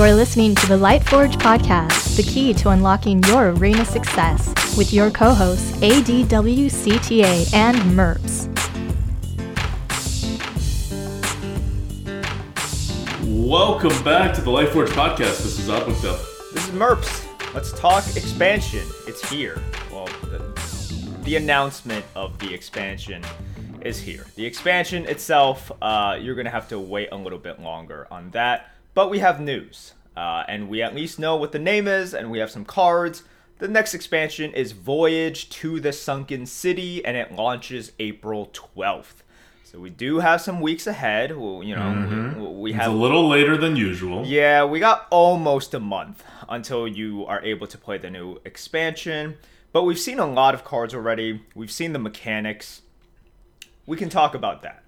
You're listening to the Lightforge Podcast, the key to unlocking your arena success, with your co hosts ADWCTA and MERPS. Welcome back to the Lightforge Podcast. This is Up with This is MERPS. Let's talk expansion. It's here. Well, the, the announcement of the expansion is here. The expansion itself, uh, you're going to have to wait a little bit longer on that. But we have news. Uh, and we at least know what the name is, and we have some cards. The next expansion is Voyage to the Sunken City, and it launches April 12th. So we do have some weeks ahead. Well, you know, mm-hmm. we, we, have it's a little later than usual. Yeah, we got almost a month until you are able to play the new expansion. But we've seen a lot of cards already. We've seen the mechanics. We can talk about that.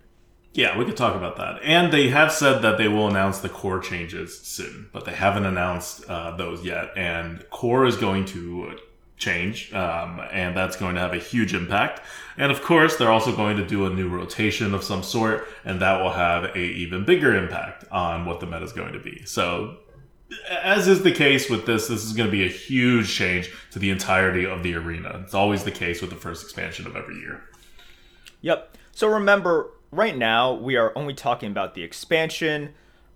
Yeah, we could talk about that. And they have said that they will announce the core changes soon, but they haven't announced uh, those yet. And core is going to change, um, and that's going to have a huge impact. And of course, they're also going to do a new rotation of some sort, and that will have a even bigger impact on what the meta is going to be. So, as is the case with this, this is going to be a huge change to the entirety of the arena. It's always the case with the first expansion of every year. Yep. So remember, right now we are only talking about the expansion.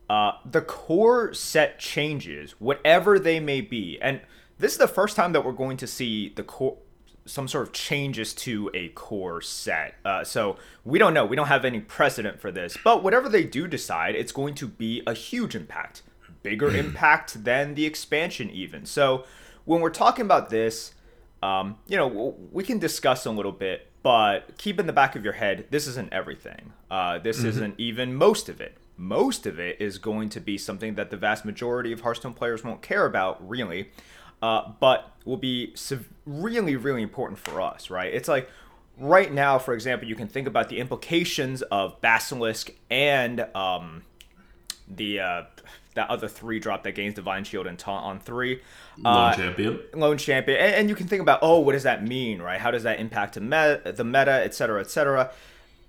Uh, the core set changes, whatever they may be, and this is the first time that we're going to see the core some sort of changes to a core set. Uh, so we don't know. We don't have any precedent for this. But whatever they do decide, it's going to be a huge impact, bigger impact than the expansion, even. So when we're talking about this, um, you know, we can discuss a little bit, but keep in the back of your head, this isn't everything. Uh, this mm-hmm. isn't even most of it. Most of it is going to be something that the vast majority of Hearthstone players won't care about, really uh, but will be really, really important for us, right? It's like right now, for example, you can think about the implications of Basilisk and um, the uh, that other three drop that gains Divine Shield and Taunt on three. Lone uh, Champion. Lone Champion. And, and, you can think about, oh, what does that mean, right? How does that impact the meta, the meta et cetera, et cetera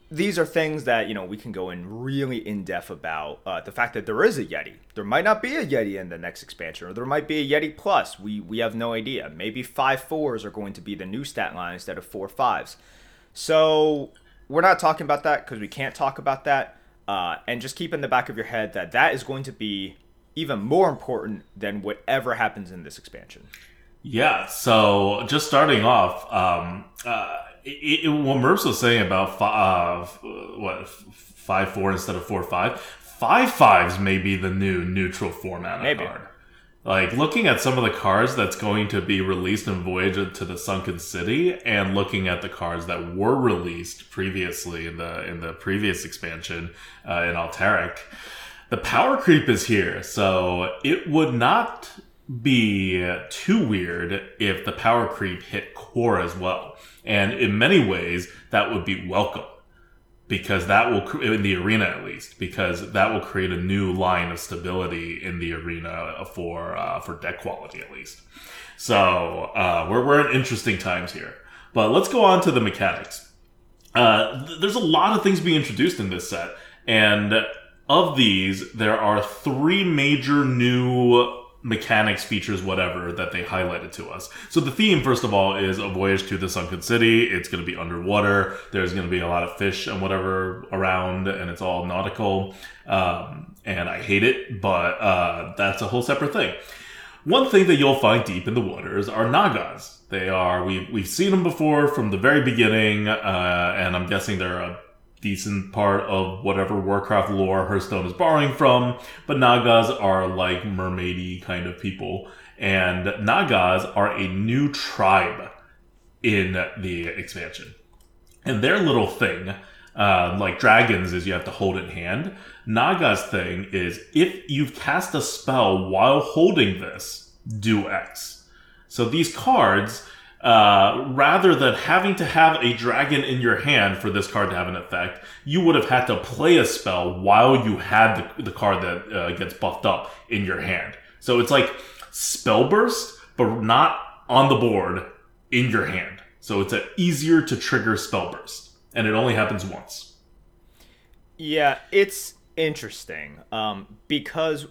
these are things that you know we can go in really in depth about uh, the fact that there is a Yeti. There might not be a Yeti in the next expansion, or there might be a Yeti Plus. We we have no idea. Maybe five fours are going to be the new stat line instead of four fives. So we're not talking about that because we can't talk about that. Uh, and just keep in the back of your head that that is going to be even more important than whatever happens in this expansion. Yeah. So just starting off. Um, uh, it, it, what Merps was saying about five, uh, what five four instead of four five, five fives may be the new neutral format Maybe. card. Like looking at some of the cards that's going to be released in Voyage to the Sunken City, and looking at the cards that were released previously in the in the previous expansion uh, in Alterac, the power creep is here. So it would not be too weird if the power creep hit core as well. And in many ways, that would be welcome because that will, in the arena at least, because that will create a new line of stability in the arena for, uh, for deck quality at least. So, uh, we're, we're in interesting times here. But let's go on to the mechanics. Uh, th- there's a lot of things being introduced in this set. And of these, there are three major new mechanics, features, whatever that they highlighted to us. So the theme, first of all, is a voyage to the sunken city. It's going to be underwater. There's going to be a lot of fish and whatever around, and it's all nautical. Um, and I hate it, but uh, that's a whole separate thing. One thing that you'll find deep in the waters are Nagas. They are we we've seen them before from the very beginning, uh, and I'm guessing they're a decent part of whatever Warcraft lore Hearthstone is borrowing from, but Nagas are like mermaidy kind of people, and Nagas are a new tribe in the expansion. And their little thing, uh, like dragons, is you have to hold it in hand. Naga's thing is if you've cast a spell while holding this, do X. So these cards uh, rather than having to have a dragon in your hand for this card to have an effect, you would have had to play a spell while you had the, the card that uh, gets buffed up in your hand. So it's like spell burst, but not on the board in your hand. So it's an easier to trigger spell burst, and it only happens once. Yeah, it's interesting um, because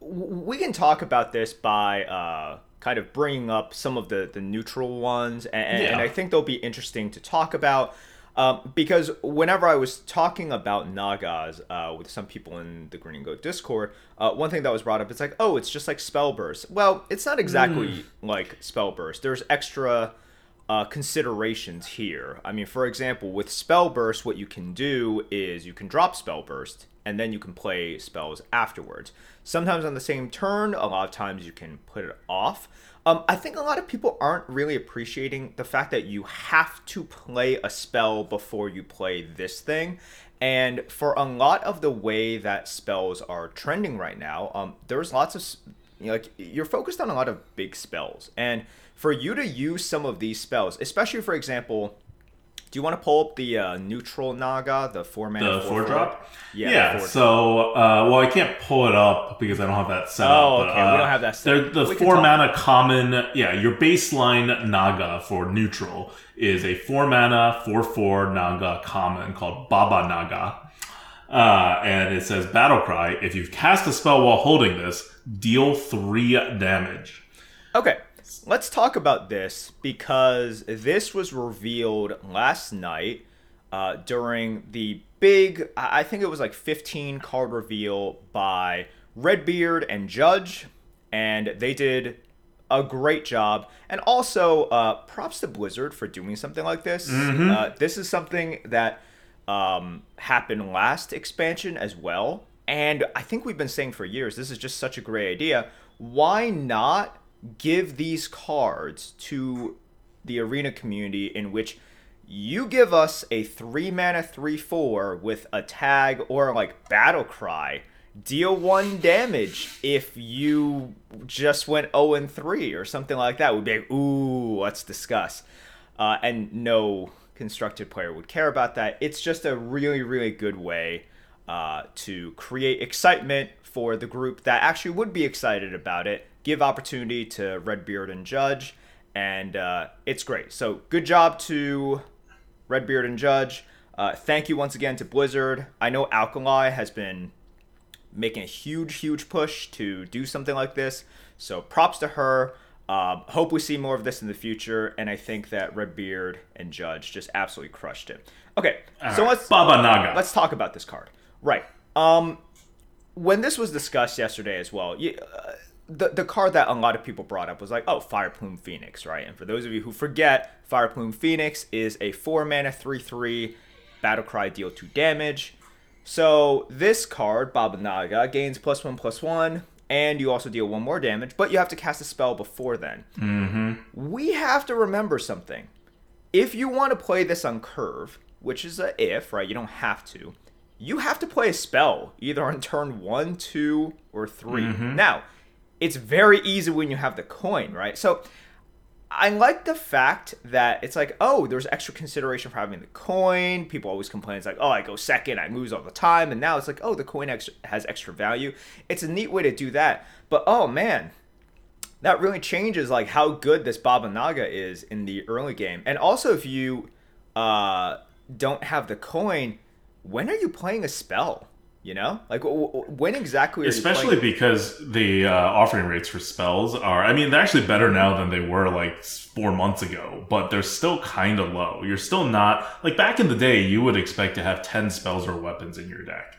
we can talk about this by uh, kind of bringing up some of the the neutral ones, and, Yeah. and I think they'll be interesting to talk about. Um, because whenever I was talking about Nagas uh, with some people in the Grinning Goat Discord, uh, one thing that was brought up, it's like, oh, it's just like Spell Burst. Well, it's not exactly like Spell Burst. There's extra uh, considerations here. I mean, for example, with Spell Burst, what you can do is you can drop Spell Burst, and then you can play spells afterwards. Sometimes on the same turn, a lot of times you can put it off. Um, I think a lot of people aren't really appreciating the fact that you have to play a spell before you play this thing. And for a lot of the way that spells are trending right now, um, there's lots of you know, like you're focused on a lot of big spells, and for you to use some of these spells, especially for example, do you want to pull up the uh, neutral Naga, the four mana The four drop? Yeah, Yeah. four so, uh, well, I can't pull it up because I don't have that set up. Oh, but, okay, we uh, don't have that set up. The We four mana common, yeah, your baseline Naga for neutral is a four mana, four four Naga common called Baba Naga. Uh, and it says Battle Cry. If you've cast a spell while holding this, deal three damage. Okay, let's talk about this because this was revealed last night uh, during the big, I think it was like 15 card reveal by Redbeard and Judge, and they did a great job. And also, uh, props to Blizzard for doing something like this. Uh, this is something that um, happened last expansion as well. And I think we've been saying for years, this is just such a great idea. Why not give these cards to the arena community in which you give us a three mana three four with a tag or like battle cry deal one damage if you just went 0 and 3 or something like that. Would be like ooh let's discuss. Uh, and no constructed player would care about that. It's just a really really good way uh, to create excitement for the group that actually would be excited about it give opportunity to redbeard and judge and uh, it's great so good job to Redbeard and Judge. Uh, thank you once again to Blizzard. I know Alkali has been making a huge, huge push to do something like this. So props to her. Um, hope we see more of this in the future. And I think that Redbeard and Judge just absolutely crushed it. Okay, so right, let's Baba Naga. Let's talk about this card. Right. Um, when this was discussed yesterday as well, you, uh, the the card that a lot of people brought up was like, oh, Fire Plume Phoenix, right? And for those of you who forget, Fire Plume Phoenix is a four mana three three battle cry deal two damage. So this card, Baba Naga, gains plus one plus one, and you also deal one more damage, but you have to cast a spell before then. Mm-hmm. We have to remember something. If you want to play this on curve, which is a if, right? You don't have to. You have to play a spell either on turn one, two, or 3 Now, it's very easy when you have the coin, right? So I like the fact that it's like, oh, there's extra consideration for having the coin. People always complain, it's like, oh, I go second, I lose all the time, and now it's like, oh, the coin extra, has extra value. It's a neat way to do that, but oh man, that really changes like how good this Baba Naga is in the early game. And also, if you uh, don't have the coin, when are you playing a spell? You know, like w- w- when exactly? Especially because the uh, offering rates for spells are, I mean, they're actually better now than they were like four months ago, but they're still kind of low. You're still not, like back in the day, you would expect to have 10 spells or weapons in your deck.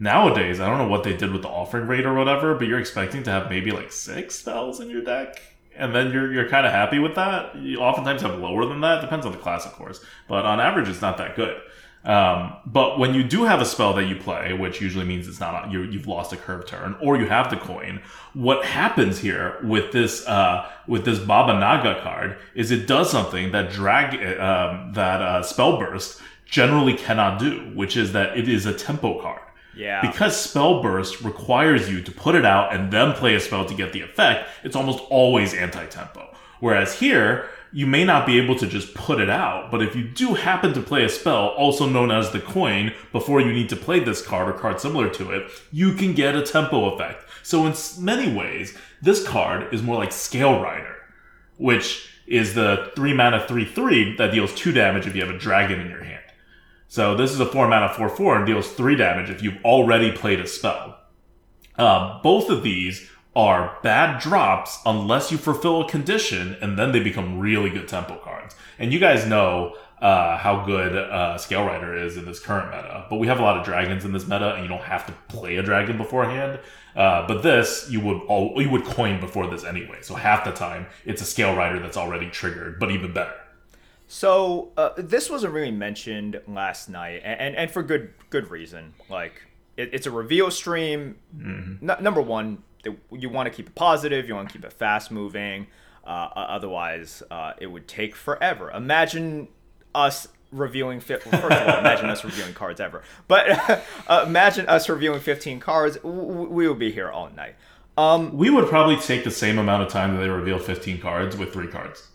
Nowadays, I don't know what they did with the offering rate or whatever, but you're expecting to have maybe like six spells in your deck. And then you're, you're kind of happy with that. You oftentimes have lower than that. Depends on the class, of course. But on average, it's not that good. Um, but when you do have a spell that you play, which usually means it's not you, you've lost a curve turn, or you have the coin, what happens here with this uh, with this Baba Naga card is it does something that drag um, that uh, spell burst generally cannot do, which is that it is a tempo card. Yeah. Because spell burst requires you to put it out and then play a spell to get the effect, it's almost always anti-tempo. Whereas here, you may not be able to just put it out, but if you do happen to play a spell, also known as the coin, before you need to play this card or card similar to it, you can get a tempo effect. So in many ways, this card is more like Scale Rider, which is the 3 mana 3 3 that deals 2 damage if you have a dragon in your hand. So this is a 4 mana 4 4 and deals 3 damage if you've already played a spell. Uh, both of these are bad drops unless you fulfill a condition, and then they become really good tempo cards. And you guys know uh, how good uh, Scale Rider is in this current meta, but we have a lot of dragons in this meta, and you don't have to play a dragon beforehand. Uh, but this you would all, you would coin before this anyway, so half the time it's a Scale Rider that's already triggered, but even better. So uh, this wasn't really mentioned last night, and, and, and for good good reason. Like it, it's a reveal stream. Mm-hmm. N- number one, you want to keep it positive. You want to keep it fast moving. Uh, otherwise, uh, it would take forever. Imagine us reviewing. Fi- first of all, imagine us reviewing cards ever. But uh, imagine us reviewing 15 cards. W- we would be here all night. Um, we would probably take the same amount of time that they reveal 15 cards with three cards.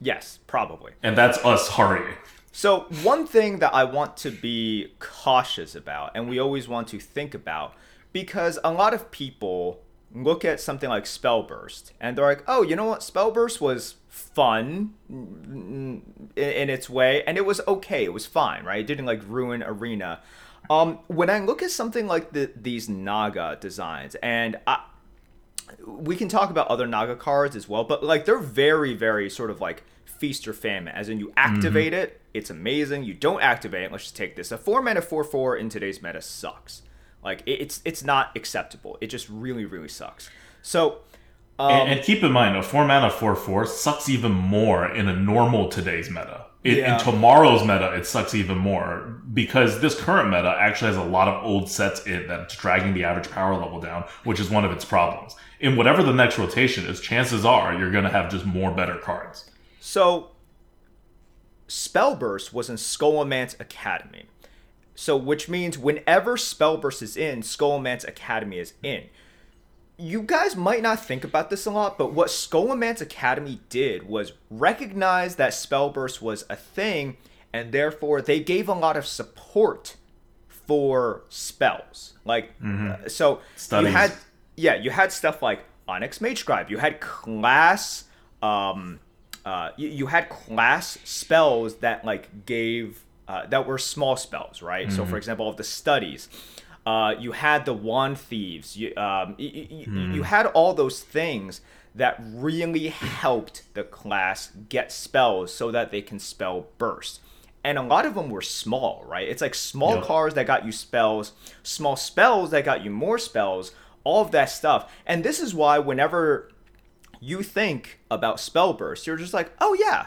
Yes, probably. And that's us hurrying. So, one thing that I want to be cautious about, and we always want to think about, because a lot of people look at something like Spellburst and they're like, oh, you know what? Spellburst was fun in, in, its way, and it was okay. It was fine, right? It didn't like ruin Arena. Um, when I look at something like the, these Naga designs, and I, we can talk about other Naga cards as well, but like they're very, very sort of like feast or famine, as in you activate mm-hmm. it, it's amazing. You don't activate it. Let's just take this. A four mana four four in today's meta sucks. Like it's it's not acceptable. It just really really sucks. So. Um, and, and, keep in mind, a four mana four four sucks even more in a normal today's meta. In, yeah. in tomorrow's meta, it sucks even more because this current meta actually has a lot of old sets in that's dragging the average power level down, which is one of its problems. In whatever the next rotation is, chances are you're going to have just more better cards. So, Spellburst was in Scholomance Academy. So, which means whenever Spellburst is in, Scholomance Academy is in. You guys might not think about this a lot, but what Scholomance Academy did was recognize that Spellburst was a thing, and therefore they gave a lot of support for spells. Like, mm-hmm. so Studies. you had, yeah, you had stuff like Onyx Magescribe. You had class, um, uh, you, you had class spells that like gave uh, that were small spells, right? Mm-hmm. So, for mm-hmm. example, of the studies, uh, you had the wand thieves. You, um, you, mm. you had all those things that really helped the class get spells so that they can spell burst. And a lot of them were small, right? It's like small yep. cards that got you spells, small spells that got you more spells, all of that stuff. And this is why whenever you think about spell burst, you're just like, oh yeah,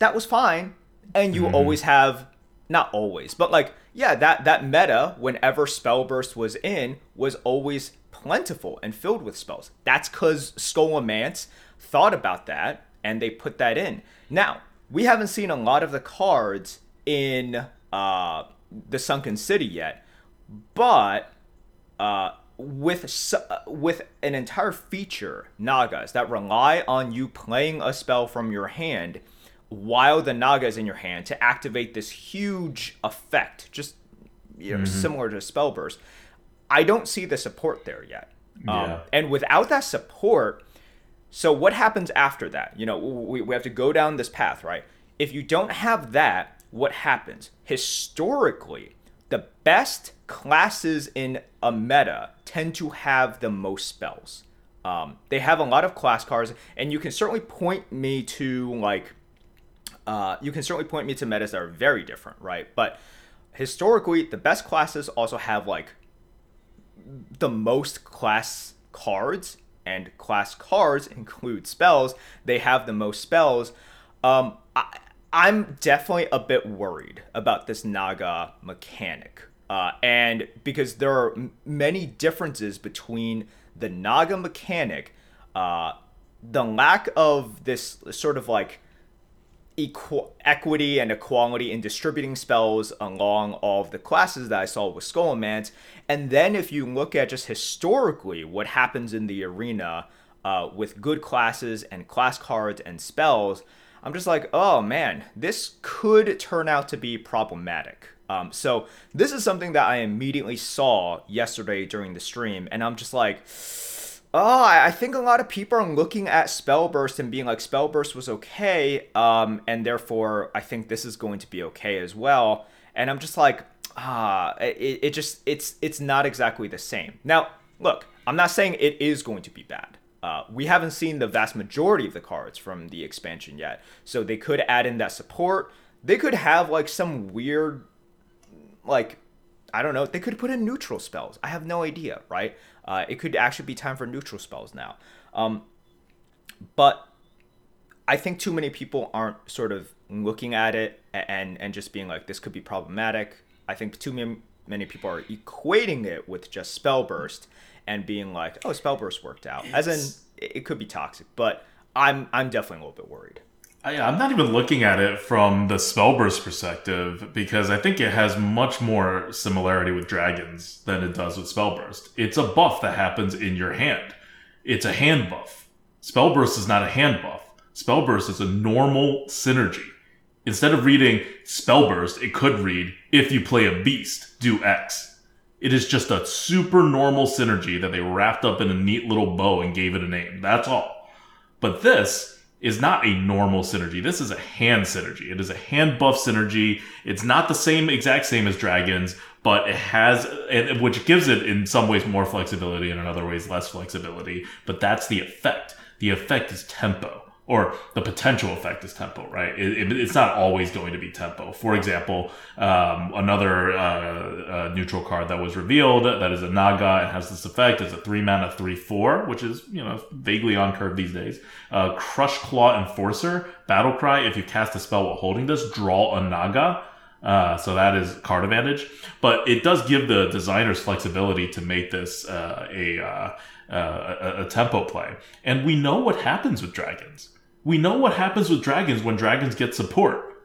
that was fine. And you mm-hmm. always have not always, but like, yeah, that that meta, whenever Spellburst was in, was always plentiful and filled with spells. That's because Scholomance thought about that and they put that in. Now, we haven't seen a lot of the cards in uh, the Sunken City yet, but uh, with with an entire feature nagas that rely on you playing a spell from your hand while the naga is in your hand to activate this huge effect, just you know, mm-hmm. similar to spell burst. I don't see the support there yet. Yeah. Um, and without that support, so what happens after that? You know, we, we have to go down this path, right? If you don't have that, what happens? Historically, the best classes in a meta tend to have the most spells. Um, they have a lot of class cards, and you can certainly point me to like uh, you can certainly point me to metas that are very different, right? But historically, the best classes also have like the most class cards, and class cards include spells. They have the most spells. Um, I, I'm definitely a bit worried about this Naga mechanic. Uh, and because there are m- many differences between the Naga mechanic, uh, the lack of this sort of like equ- equity and equality in distributing spells along all of the classes that I saw with Scholomance. And then if you look at just historically what happens in the arena uh, with good classes and class cards and spells, I'm just like, oh man, this could turn out to be problematic. Um, so this is something that I immediately saw yesterday during the stream, and I'm just like, oh, I think a lot of people are looking at Spellburst and being like, Spellburst was okay, um, and therefore I think this is going to be okay as well. And I'm just like, ah, it, it just it's it's not exactly the same. Now, look, I'm not saying it is going to be bad. Uh, we haven't seen the vast majority of the cards from the expansion yet, so they could add in that support. They could have like some weird, like, I don't know. They could put in neutral spells. I have no idea, right? Uh, it could actually be time for neutral spells now. Um, but I think too many people aren't sort of looking at it and and just being like, this could be problematic. I think too many many people are equating it with just spell burst and being like, "Oh, spell burst worked out," as in it could be toxic. But I'm I'm definitely a little bit worried. I, I'm not even looking at it from the Spellburst perspective because I think it has much more similarity with dragons than it does with Spellburst. It's a buff that happens in your hand. It's a hand buff. Spellburst is not a hand buff. Spellburst is a normal synergy. Instead of reading Spellburst, it could read, if you play a beast, do X. It is just a super normal synergy that they wrapped up in a neat little bow and gave it a name. That's all. But this is not a normal synergy. This is a hand synergy. It is a hand buff synergy. It's not the same exact same as dragons, but it has, and which gives it in some ways more flexibility and in other ways less flexibility. But that's the effect. The effect is tempo or the potential effect is tempo, right? It, it, it's not always going to be tempo. For example, um, another uh, uh, neutral card that was revealed that is a Naga and has this effect is a three mana three four, which is you know vaguely on curve these days. Uh, Crushclaw Enforcer Battle Cry. If you cast a spell while holding this, draw a Naga. Uh, so that is card advantage, but it does give the designers flexibility to make this uh, a, uh, uh, a, a tempo play. And we know what happens with dragons we know what happens with dragons when dragons get support.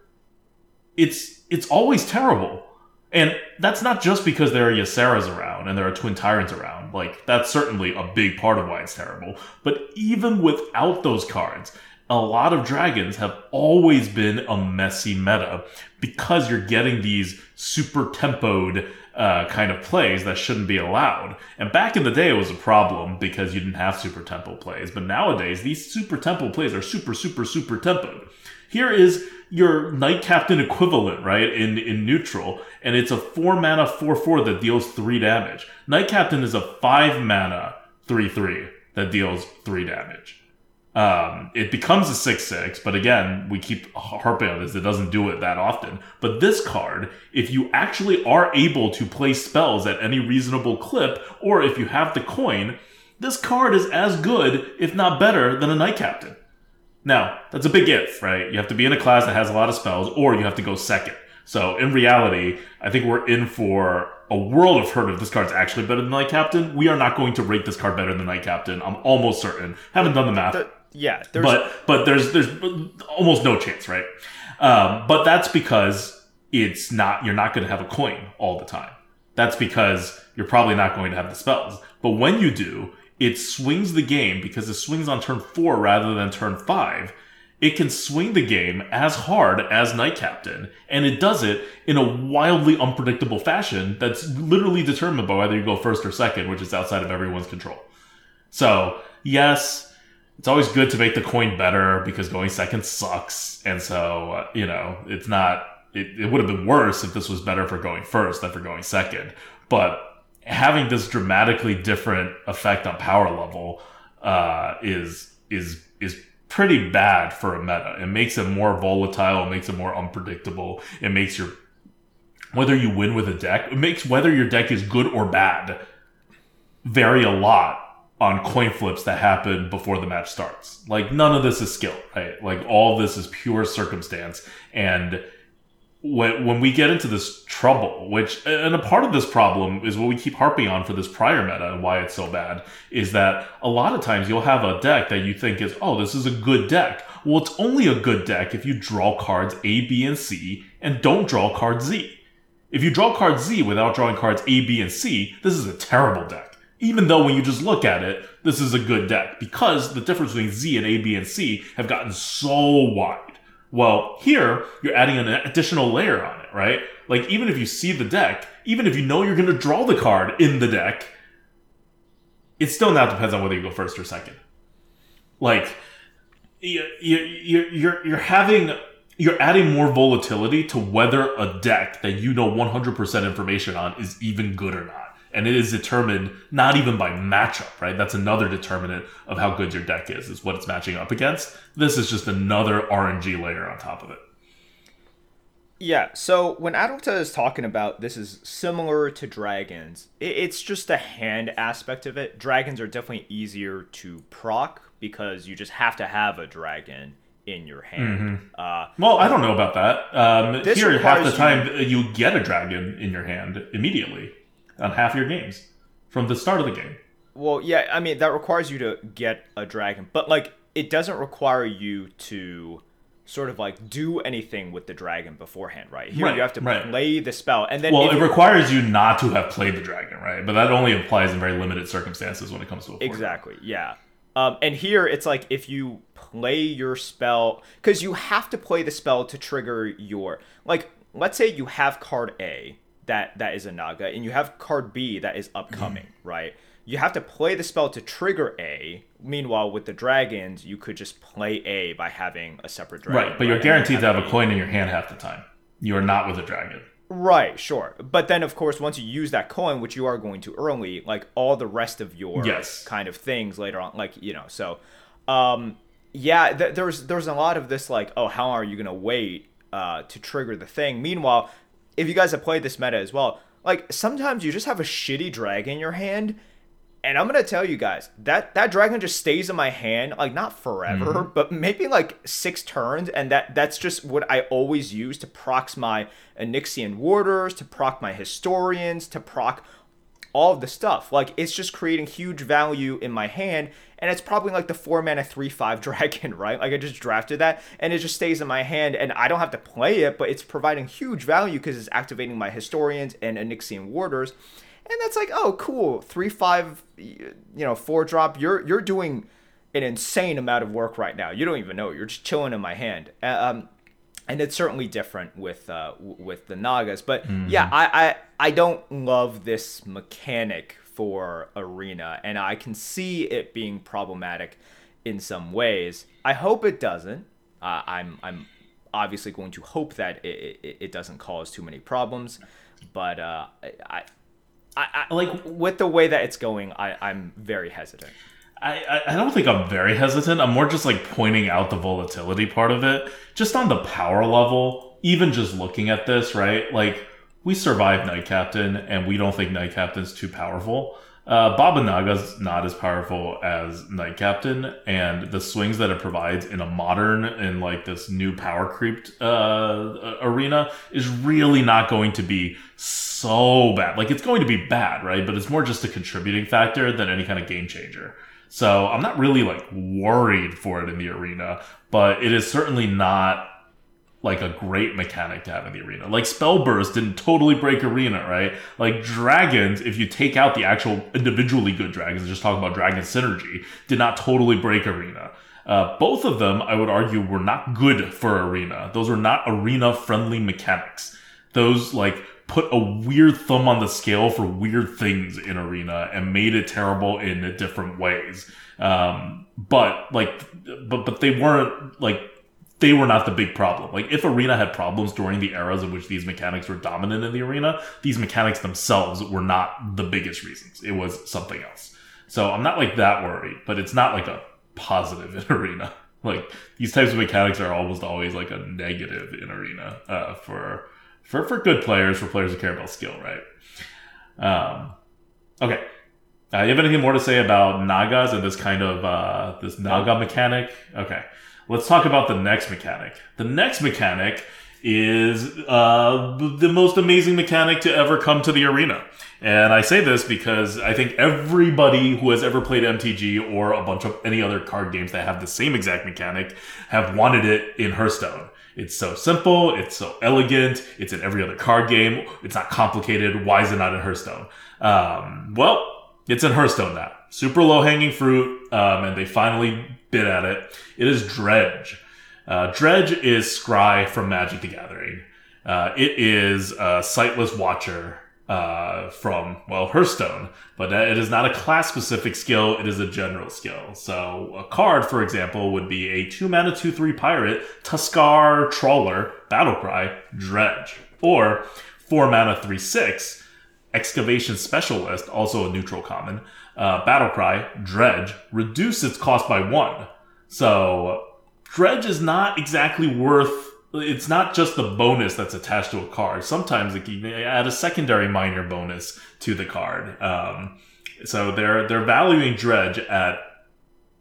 It's it's always terrible. And that's not just because there are Yseras around and there are Twin Tyrants around. Like, that's certainly a big part of why it's terrible. But even without those cards, a lot of dragons have always been a messy meta because you're getting these super tempoed uh, kind of plays that shouldn't be allowed. And back in the day, it was a problem because you didn't have super tempo plays. But nowadays, these super tempo plays are super, super, super tempo. Here is your Knight Captain equivalent, right, in, in neutral, and it's a 4 mana 4 4 that deals 3 damage. Knight Captain is a 5 mana 3 3 that deals 3 damage. Um, it becomes a 6-6, but again, we keep harping on this. It doesn't do it that often. But this card, if you actually are able to play spells at any reasonable clip, or if you have the coin, this card is as good, if not better, than a Knight Captain. Now, that's a big if, right? You have to be in a class that has a lot of spells, or you have to go second. So in reality, I think we're in for a world of hurt if this card's actually better than Knight Captain. We are not going to rate this card better than Knight Captain. I'm almost certain. Haven't done the math yeah, but but there's there's almost no chance, right? Um, but that's because it's not you're not going to have a coin all the time. That's because you're probably not going to have the spells. But when you do, it swings the game because it swings on turn four rather than turn five. It can swing the game as hard as Knight Captain, and it does it in a wildly unpredictable fashion that's literally determined by whether you go first or second, which is outside of everyone's control. So, yes, it's always good to make the coin better because going second sucks. And so, uh, you know, it's not, it, it would have been worse if this was better for going first than for going second. But having this dramatically different effect on power level, uh, is, is, is pretty bad for a meta. It makes it more volatile. It makes it more unpredictable. It makes your, whether you win with a deck, it makes whether your deck is good or bad vary a lot on coin flips that happen before the match starts. Like none of this is skill, right? Like all this is pure circumstance. And when when we get into this trouble, which and a part of this problem is what we keep harping on for this prior meta and why it's so bad, is that a lot of times you'll have a deck that you think is, oh, this is a good deck. Well, it's only a good deck if you draw cards A, B, and C and don't draw card Z. If you draw card Z without drawing cards A, B, and C, this is a terrible deck even though when you just look at it, this is a good deck because the difference between Z and A, B, and C have gotten so wide. Well, here you're adding an additional layer on it, right? Like even if you see the deck, even if you know you're going to draw the card in the deck, it still now depends on whether you go first or second. Like you, you, you're you're having you're adding more volatility to whether a deck that you know 100% information on is even good or not and it is determined not even by matchup, right? That's another determinant of how good your deck is, is what it's matching up against. This is just another RNG layer on top of it. Yeah, so when Adalta is talking about this is similar to dragons, it's just the hand aspect of it. Dragons are definitely easier to proc because you just have to have a dragon in your hand. Mm-hmm. Uh, well, I don't know about that. Um, here, half the time you... you get a dragon in your hand immediately on half your games from the start of the game. Well, yeah, I mean that requires you to get a dragon, but like it doesn't require you to sort of like do anything with the dragon beforehand, right? Here right, you have to right. play the spell, and then well, it requires you not to have played the dragon, right? But that only applies in very limited circumstances when it comes to a exactly, yeah. Um, and here it's like if you play your spell, because you have to play the spell to trigger your like. Let's say you have card A that that is a Naga, and you have card B that is upcoming, mm-hmm. right? you have to play the spell to trigger A. Meanwhile, with the dragons, you could just play A by having a separate dragon. Right, but you're guaranteed to have a coin in your hand half the time. You are not with a dragon. Right, sure. But then, of course, once you use that coin, which you are going to early, like all the rest of your yes. kind of things later on, like you know, so um, yeah, th- there's there's a lot of this like, oh, how are you gonna wait uh, to trigger the thing? Meanwhile, if you guys have played this meta as well, like sometimes you just have a shitty dragon in your hand and I'm gonna tell you guys that that dragon just stays in my hand, like not forever, mm-hmm. but maybe like six turns, and that that's just what I always use to proc my Onyxian warders, to proc my historians, to proc all of the stuff. Like it's just creating huge value in my hand, and it's probably like the four mana three five dragon, right? Like I just drafted that, and it just stays in my hand, and I don't have to play it, but it's providing huge value because it's activating my historians and Onyxian warders. And that's like oh cool three five you know four drop. You're you're doing an insane amount of work right now. You don't even know you're just chilling in my hand. Um, and it's certainly different with uh, with the nagas but mm-hmm. yeah I, I i don't love this mechanic for arena and i can see it being problematic in some ways i hope it doesn't uh, i'm i'm obviously going to hope that it, it, it doesn't cause too many problems but uh, I, I, I, like with the way that it's going, I, I'm very hesitant. I, I don't think I'm very hesitant. I'm more just like pointing out the volatility part of it. Just on the power level, even just looking at this, right? Like, we survived Knight Captain, and we don't think Knight Captain's too powerful. Uh, Baba Naga's not as powerful as Knight Captain, and the swings that it provides in a modern and like this new power creeped uh, arena is really not going to be so bad. Like it's going to be bad, right? But it's more just a contributing factor than any kind of game changer. So I'm not really like worried for it in the arena, but it is certainly not like a great mechanic to have in the arena. Like spell burst didn't totally break arena, right? Like dragons, if you take out the actual individually good dragons and just talk about dragon synergy, did not totally break arena. Uh, both of them, I would argue, were not good for arena. Those were not arena friendly mechanics. Those like put a weird thumb on the scale for weird things in arena and made it terrible in different ways. Um, but like, but but they weren't like they were not the big problem. Like if Arena had problems during the eras in which these mechanics were dominant in the arena, these mechanics themselves were not the biggest reasons. It was something else. So I'm not like that worried, but it's not like a positive in arena. Like these types of mechanics are almost always like a negative in arena uh, for for for good players, for players who care about skill, right? Um, okay. Uh, you have anything more to say about Nagas and this kind of uh, this Naga mechanic? Okay. Let's talk about the next mechanic. The next mechanic is uh, the most amazing mechanic to ever come to the arena. And I say this because I think everybody who has ever played MTG or a bunch of any other card games that have the same exact mechanic have wanted it in Hearthstone. It's so simple, it's so elegant, it's in every other card game, it's not complicated. Why is it not in Hearthstone? Um, well, it's in Hearthstone now. Super low hanging fruit, um, and they finally bit at it. It is Dredge. Uh, Dredge is Scry from Magic the Gathering. Uh, it is a sightless watcher uh, from, well, Hearthstone, but it is not a class specific skill, it is a general skill. So, a card, for example, would be a 2 mana 2 3 pirate, Tuskarr Trawler, Battlecry, Dredge. Or 4 mana 3 6, Excavation Specialist, also a neutral common. Uh, Battle Cry, Dredge, reduce its cost by one. So Dredge is not exactly worth. It's not just the bonus that's attached to a card. Sometimes it can add a secondary minor bonus to the card. Um, so they're they're valuing Dredge at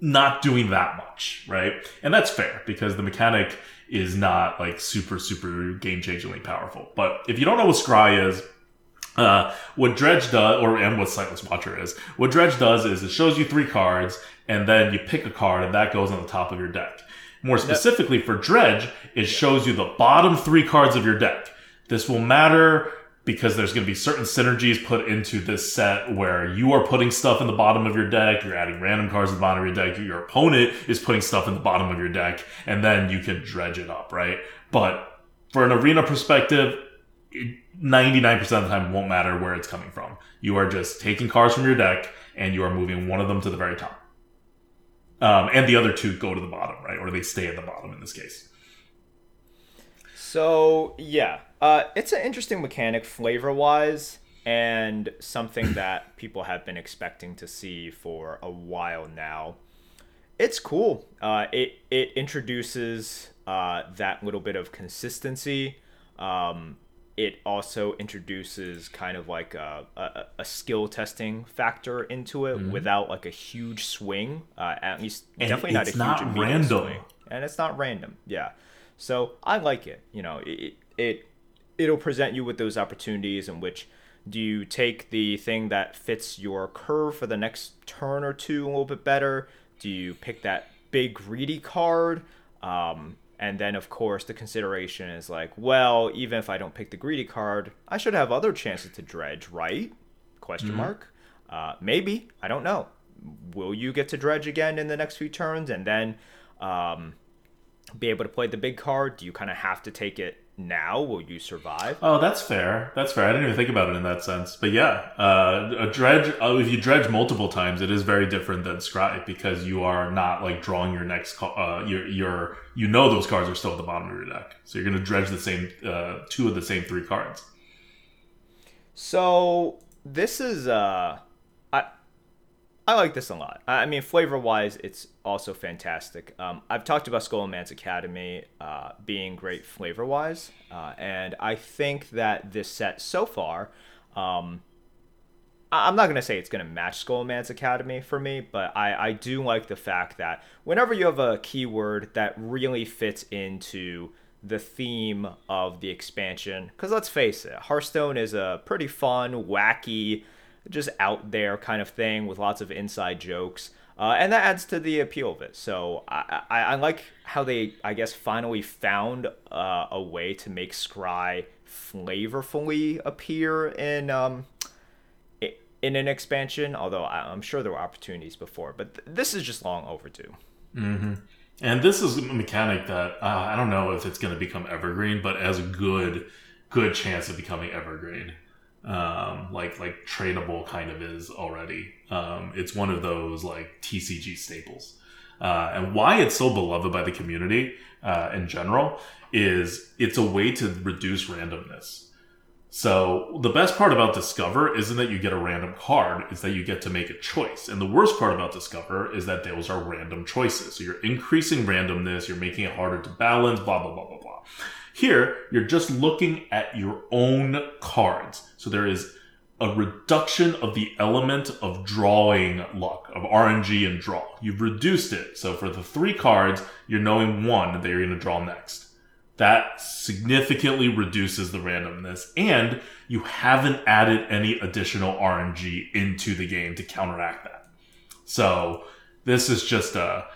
not doing that much, right? And that's fair because the mechanic is not like super super game changingly powerful. But if you don't know what Scry is, uh, what Dredge does, or and what Sightless Watcher is, what Dredge does is it shows you three cards, and then you pick a card, and that goes on the top of your deck. More specifically for Dredge, it shows you the bottom three cards of your deck. This will matter because there's going to be certain synergies put into this set where you are putting stuff in the bottom of your deck, you're adding random cards to the bottom of your deck, your opponent is putting stuff in the bottom of your deck, and then you can dredge it up, right? But for an arena perspective, 99% of the time won't matter where it's coming from. You are just taking cards from your deck and you are moving one of them to the very top. Um, and the other two go to the bottom, right? Or they stay at the bottom in this case. So, yeah, uh, it's an interesting mechanic flavor wise and something that people have been expecting to see for a while now. It's cool. Uh, it, it introduces uh, that little bit of consistency. Um, it also introduces kind of like a, a, a skill testing factor into it mm-hmm. without like a huge swing. Uh, at least and definitely not a huge not random. swing. And it's not random. Yeah. So I like it. You know, it, it it'll present you with those opportunities in which do you take the thing that fits your curve for the next turn or two a little bit better? Do you pick that big greedy card? Um, and then, of course, the consideration is like, well, even if I don't pick the greedy card, I should have other chances to dredge, right? Question mm-hmm. mark. Uh, maybe I don't know. Will you get to dredge again in the next few turns, and then um, be able to play the big card? Do you kind of have to take it now will you survive? Oh that's fair. That's fair. I didn't even think about it in that sense. But yeah uh, a dredge uh, if you dredge multiple times it is very different than scry because you are not like drawing your next uh you're, you're you know those cards are still at the bottom of your deck. So you're going to dredge the same uh two of the same three cards. So this is uh I like this a lot. I mean, flavor wise, it's also fantastic. Um, I've talked about Scholomance Academy uh, being great flavor wise, uh, and I think that this set so far, um, I'm not going to say it's going to match Scholomance Academy for me, but I, I do like the fact that whenever you have a keyword that really fits into the theme of the expansion, because let's face it, Hearthstone is a pretty fun, wacky, just out there kind of thing with lots of inside jokes. Uh, and that adds to the appeal of it. So I, I, I like how they, I guess, finally found uh, a way to make Scry flavorfully appear in um, in an expansion. Although I'm sure there were opportunities before, but th- this is just long overdue. Mm-hmm. And this is a mechanic that uh, I don't know if it's going to become evergreen, but has a good good chance of becoming evergreen um, like like tradable kind of is already. Um, it's one of those like TCG staples, uh, and why it's so beloved by the community uh, in general is it's a way to reduce randomness. So the best part about Discover isn't that you get a random card; it's that you get to make a choice. And the worst part about Discover is that those are random choices. So you're increasing randomness, you're making it harder to balance. Blah blah blah blah blah. Here, you're just looking at your own cards. So there is a reduction of the element of drawing luck, of RNG and draw. You've reduced it. So for the three cards, you're knowing one that you're going to draw next. That significantly reduces the randomness, and you haven't added any additional RNG into the game to counteract that. So this is just a.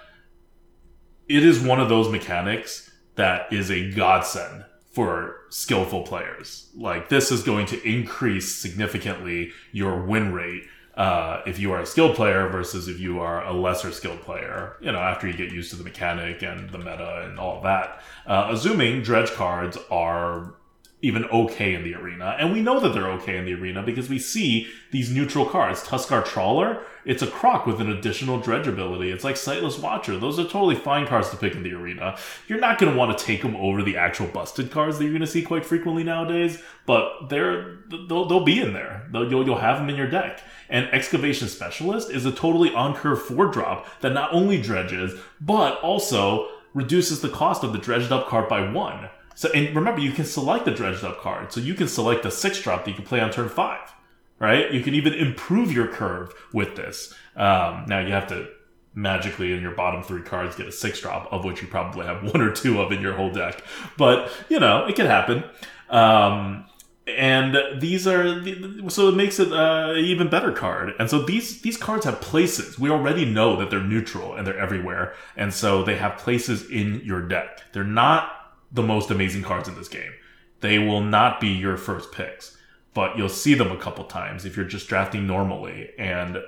It is one of those mechanics that is a godsend for skillful players. Like this is going to increase significantly your win rate uh, if you are a skilled player versus if you are a lesser skilled player. You know, after you get used to the mechanic and the meta and all that. Uh, assuming dredge cards are even okay in the arena. And we know that they're okay in the arena because we see these neutral cards. Tuskarr Trawler, it's a croc with an additional dredge ability. It's like Sightless Watcher. Those are totally fine cards to pick in the arena. You're not going to want to take them over the actual busted cards that you're going to see quite frequently nowadays, but they're, they'll, they'll be in there. They'll, you'll, you'll have them in your deck. And Excavation Specialist is a totally on curve four drop that not only dredges, but also reduces the cost of the dredged up card by one. So, and remember, you can select the dredged up card. So you can select a six drop that you can play on turn five, right? You can even improve your curve with this. Um, now you have to magically in your bottom three cards get a six drop, of which you probably have one or two of in your whole deck. But, you know, it can happen. Um, and these are so it makes it uh, even better card and so these these cards have places we already know that they're neutral and they're everywhere and so they have places in your deck they're not the most amazing cards in this game. They will not be your first picks, but you'll see them a couple times if you're just drafting normally, and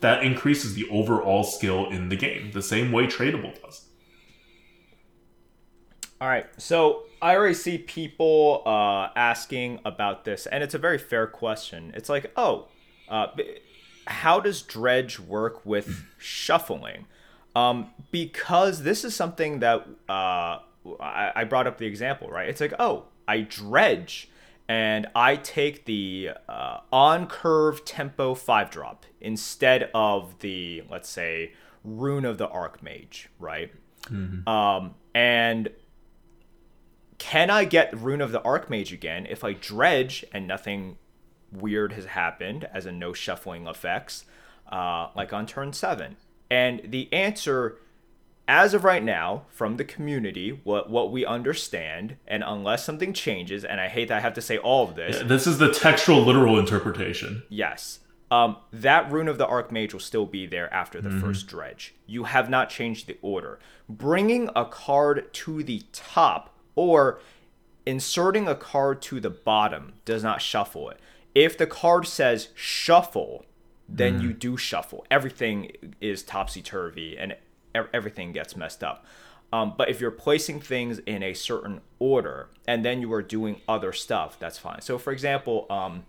that increases the overall skill in the game, the same way tradable does. All right, so I already see people uh, asking about this, and it's a very fair question. It's like, oh, uh, how does dredge work with shuffling? Um, because this is something that uh, I, I brought up the example, right? It's like, oh, I dredge and I take the uh, on curve tempo five drop instead of the, let's say, Rune of the Archmage, right? Mm-hmm. Um, and can I get Rune of the Archmage again if I dredge and nothing weird has happened, as in no shuffling effects, uh, like on turn seven? And the answer as of right now, from the community, what what we understand, and unless something changes, and I hate that I have to say all of this. Yeah, this is the textual literal interpretation. Yes. Um, that rune of the Archmage will still be there after the mm-hmm. first dredge. You have not changed the order. Bringing a card to the top or inserting a card to the bottom does not shuffle it. If the card says shuffle, then mm. you do shuffle. Everything is topsy turvy and everything gets messed up. Um, but if you're placing things in a certain order and then you are doing other stuff, that's fine. So, for example, um,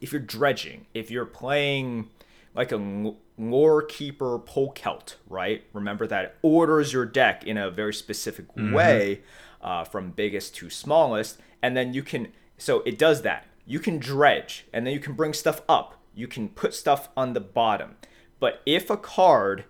if you're dredging, if you're playing like a Lorekeeper Polkelt, right? Remember that orders your deck in a very specific mm-hmm. way uh, from biggest to smallest, and then you can. So it does that. You can dredge, and then you can bring stuff up. You can put stuff on the bottom. But if a card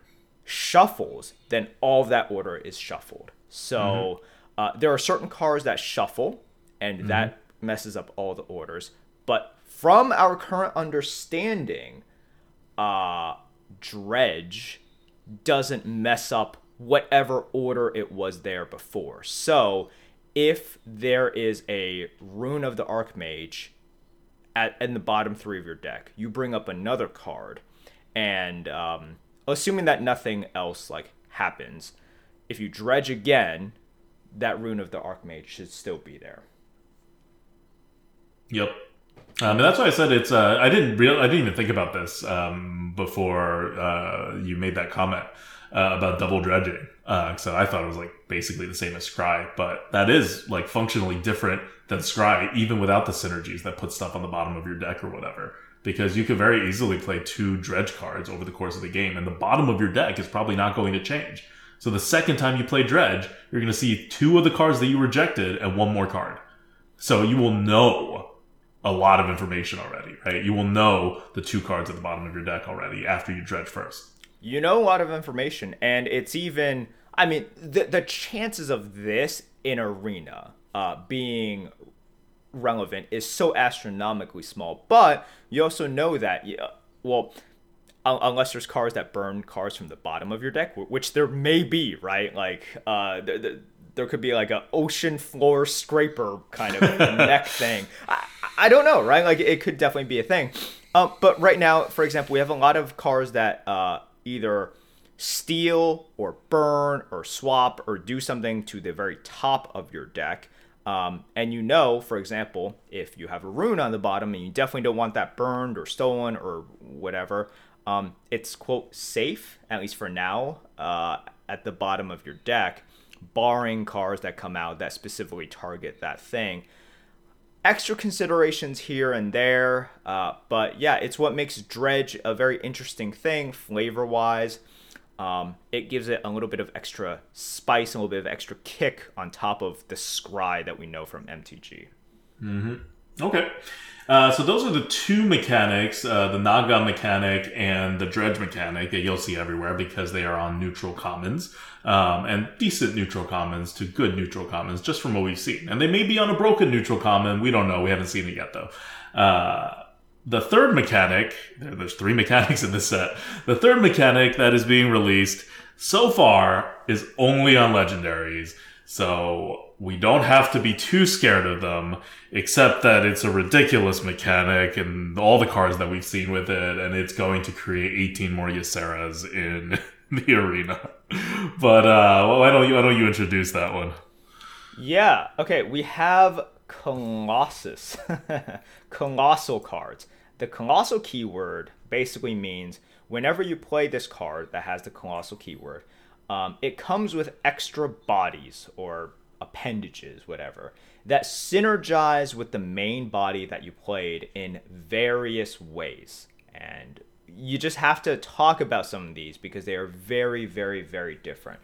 shuffles, then all of that order is shuffled. So mm-hmm. uh, there are certain cards that shuffle, and mm-hmm. that messes up all the orders. But from our current understanding, uh, Dredge doesn't mess up whatever order it was there before. So if there is a Rune of the Archmage at in the bottom three of your deck, you bring up another card, and um, assuming that nothing else like happens, if you dredge again, that rune of the Archmage should still be there. Yep. Um, and that's why I said it's. Uh, I didn't real. I didn't even think about this um, before uh, you made that comment uh, about double dredging. Uh, so I thought it was like basically the same as Scry, but that is like functionally different than Scry, even without the synergies that put stuff on the bottom of your deck or whatever because you could very easily play two dredge cards over the course of the game, and the bottom of your deck is probably not going to change. So the second time you play dredge, you're going to see two of the cards that you rejected and one more card. So you will know a lot of information already, right? You will know the two cards at the bottom of your deck already after you dredge first. You know a lot of information, and it's even. I mean, the the chances of this in arena uh, being relevant is so astronomically small. But you also know that, yeah, well, unless there's cars that burn cars from the bottom of your deck, which there may be, right? Like, uh, the, the, there could be like a ocean floor scraper kind of neck thing. I, I don't know, right? Like, it could definitely be a thing. Um, but right now, for example, we have a lot of cars that uh, either steal or burn or swap or do something to the very top of your deck. Um, and you know, for example, if you have a rune on the bottom and you definitely don't want that burned or stolen or whatever, um, it's quote safe, at least for now, uh, at the bottom of your deck, barring cards that come out that specifically target that thing. extra considerations here and there, uh, but yeah, it's what makes Dredge a very interesting thing flavor wise. Um, it gives it a little bit of extra spice, a little bit of extra kick on top of the scry that we know from MTG. Okay. Uh, so those are the two mechanics, uh, the Naga mechanic and the Dredge mechanic that you'll see everywhere because they are on neutral commons. Um, and decent neutral commons to good neutral commons, just from what we've seen. And they may be on a broken neutral common. We don't know. We haven't seen it yet, though. Uh, the third mechanic, there's three mechanics in this set. The third mechanic that is being released so far is only on legendaries. So we don't have to be too scared of them, except that it's a ridiculous mechanic and all the cards that we've seen with it, and it's going to create 18 more Yseras in the arena. But uh, why don't you why don't you introduce that one? Yeah. Okay. We have Colossus, colossal cards. The colossal keyword basically means whenever you play this card that has the colossal keyword, um, it comes with extra bodies or appendages, whatever, that synergize with the main body that you played in various ways. And you just have to talk about some of these because they are very, very, very different.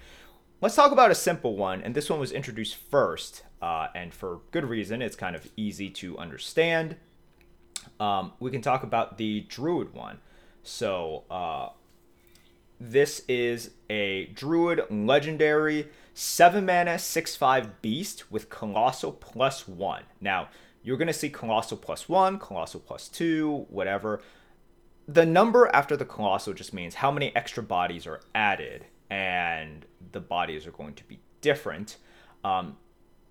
Let's talk about a simple one, and this one was introduced first, uh, and for good reason. It's kind of easy to understand. Um, we can talk about the Druid one. So, uh, this is a Druid legendary 7 mana 6 5 beast with Colossal plus 1. Now, you're going to see Colossal plus 1, Colossal plus 2, whatever. The number after the Colossal just means how many extra bodies are added, and the bodies are going to be different. Um,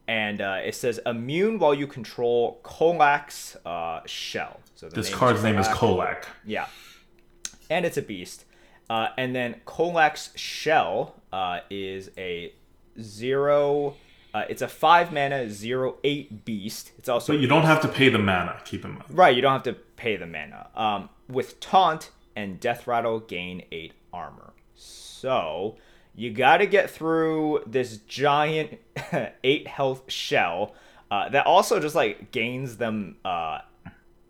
and uh, it says immune while you control Colaque's uh, shell. So the This card's name is Colaque. Yeah. And it's a beast. Uh, and then Colaque's Shell uh, is a zero. Uh, it's a five mana zero eight beast. It's also But you don't have to pay the mana, keep in mind. right. You don't have to pay the mana. Um, with taunt and death rattle, gain eight armor. So you got to get through this giant eight health shell uh, that also just like gains them uh,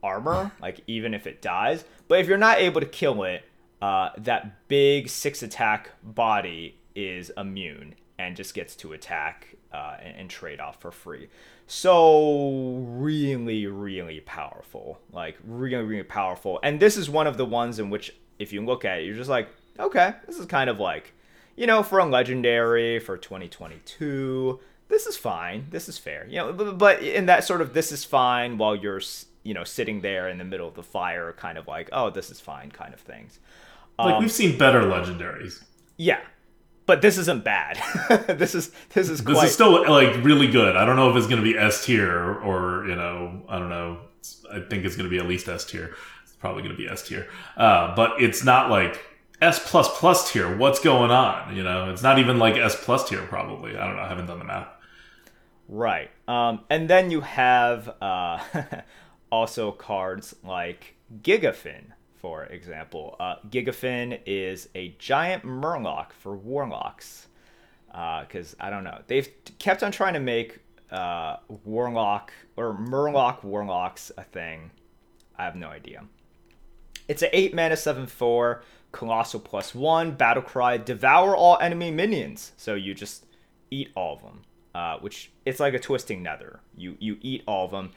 armor, like even if it dies. But if you're not able to kill it, uh, that big six attack body is immune and just gets to attack uh, and, and trade off for free. So really, really powerful, like really, really powerful. And this is one of the ones in which, if you look at it, you're just like, okay, this is kind of like, you know, for a legendary for 2022 this is fine. This is fair. You know, but, in that sort of this is fine while you're you know sitting there in the middle of the fire, kind of like oh this is fine kind of things. Like Um, we've seen better legendaries. Yeah, but this isn't bad. this is this is This is still like really good. I don't know if it's going to be S tier or you know I don't know. I think it's going to be at least S tier. It's probably going to be S tier. Uh, but it's not like S plus plus tier. What's going on? You know, it's not even like S plus tier. Probably. I don't know. I haven't done the math. Right. Um, and then you have uh, also cards like Gigafin, for example. Uh, Gigafin is a giant Murloc for Warlocks. Because, I don't know, they've kept on trying to make uh, Warlock or Murloc Warlocks a thing. I have no idea. It's an 8 mana 7 4, Colossal plus 1, Battle Cry, Devour all enemy minions. So you just eat all of them. Uh, which it's like a twisting nether. You you eat all of them.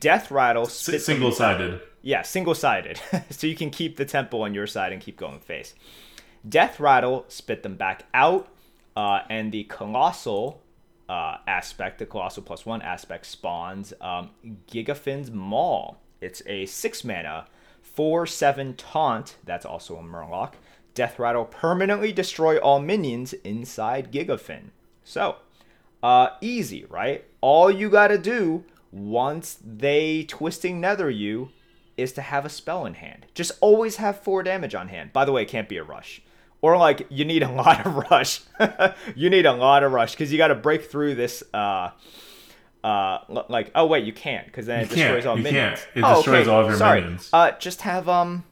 Death rattle spit them- Single sided. yeah, single sided. so you can keep the temple on your side and keep going face. Death rattle spit them back out, uh, and the colossal uh, aspect, the colossal plus one aspect, spawns um, Gigafin's Maul. It's a six mana, four seven taunt. That's also a Murloc. Death rattle permanently destroy all minions inside Gigafin. So, uh, easy, right? All you gotta do once they twisting nether you is to have a spell in hand. Just always have four damage on hand. By the way, it can't be a rush. Or like you need a lot of rush. you need a lot of rush because you got to break through this. Uh, uh, like oh wait, you can't because then it You can't. destroys all You minions. can't. It Oh, destroys all of your Sorry. minions. Uh, just have um,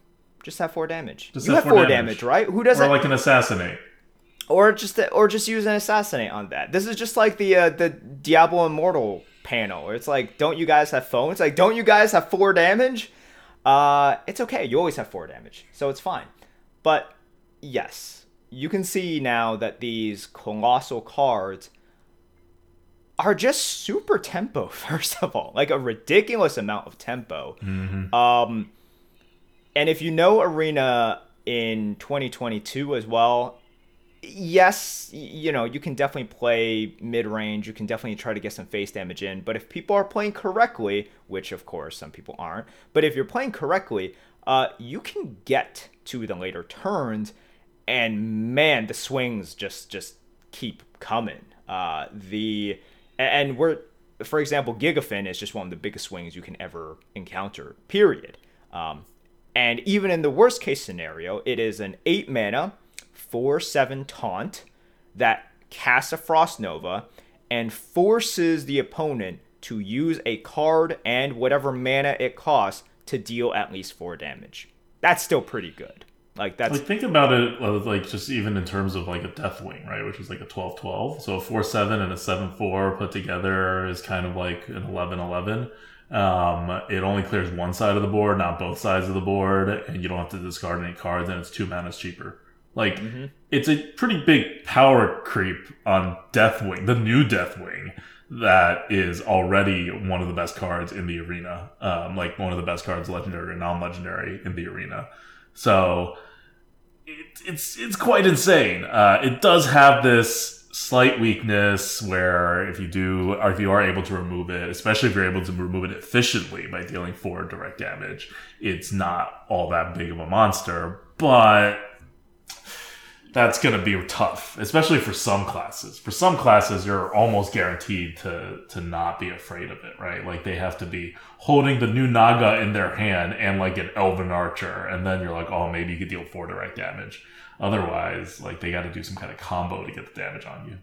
just have four damage. Just you have have four four damage. damage, right? Who doesn't? Or like an assassinate. or just or just use an assassinate on that. This is just like the uh, the Diablo Immortal panel. It's like, don't you guys have phones? Like, don't you guys have four damage? Uh, it's okay. You always have four damage, so it's fine. But yes, you can see now that these colossal cards are just super tempo. First of all, like a ridiculous amount of tempo. Mm-hmm. Um, and if you know Arena in 2022 as well, yes, you know, you can definitely play mid range. You can definitely try to get some face damage in. But if people are playing correctly, which of course some people aren't, but if you're playing correctly, uh, you can get to the later turns, and man, the swings just just keep coming. Uh, the and we're for example, Gigafin is just one of the biggest swings you can ever encounter. Period. Um, and even in the worst case scenario, it is an eight mana 4 7 taunt that casts a Frost Nova and forces the opponent to use a card and whatever mana it costs to deal at least 4 damage. That's still pretty good. Like that's like think about it uh, like just even in terms of like a Deathwing, right? Which is like a 12-12. So a 4-7 and a 7-4 put together is kind of like an 11-11. Um, it only clears one side of the board, not both sides of the board, and you don't have to discard any cards, and it's two mana cheaper. Like mm-hmm. it's a pretty big power creep on Deathwing, the new Deathwing, that is already one of the best cards in the arena. Um, like one of the best cards, legendary or non-legendary, in the arena. So it, it's it's quite insane. Uh, it does have this slight weakness where if you do or if you are able to remove it especially if you're able to remove it efficiently by dealing four direct damage it's not all that big of a monster but that's going to be tough, especially for some classes. For some classes, you're almost guaranteed to to not be afraid of it, right? Like they have to be holding the new Naga in their hand and like an Elven Archer, and then you're like, oh, maybe you could deal four direct damage. Otherwise, like they got to do some kind of combo to get the damage on you.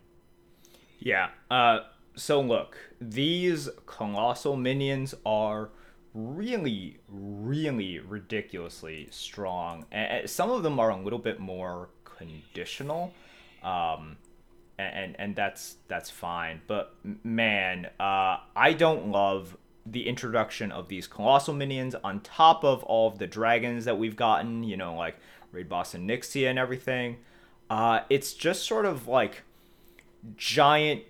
Yeah. Uh. So look, these colossal minions are really, really ridiculously strong. And some of them are a little bit more conditional, um, and and that's that's fine. But man, uh, I don't love the introduction of these colossal minions on top of all of the dragons that we've gotten. You know, like Raid Boss Onyxia and everything. Uh, it's just sort of like giant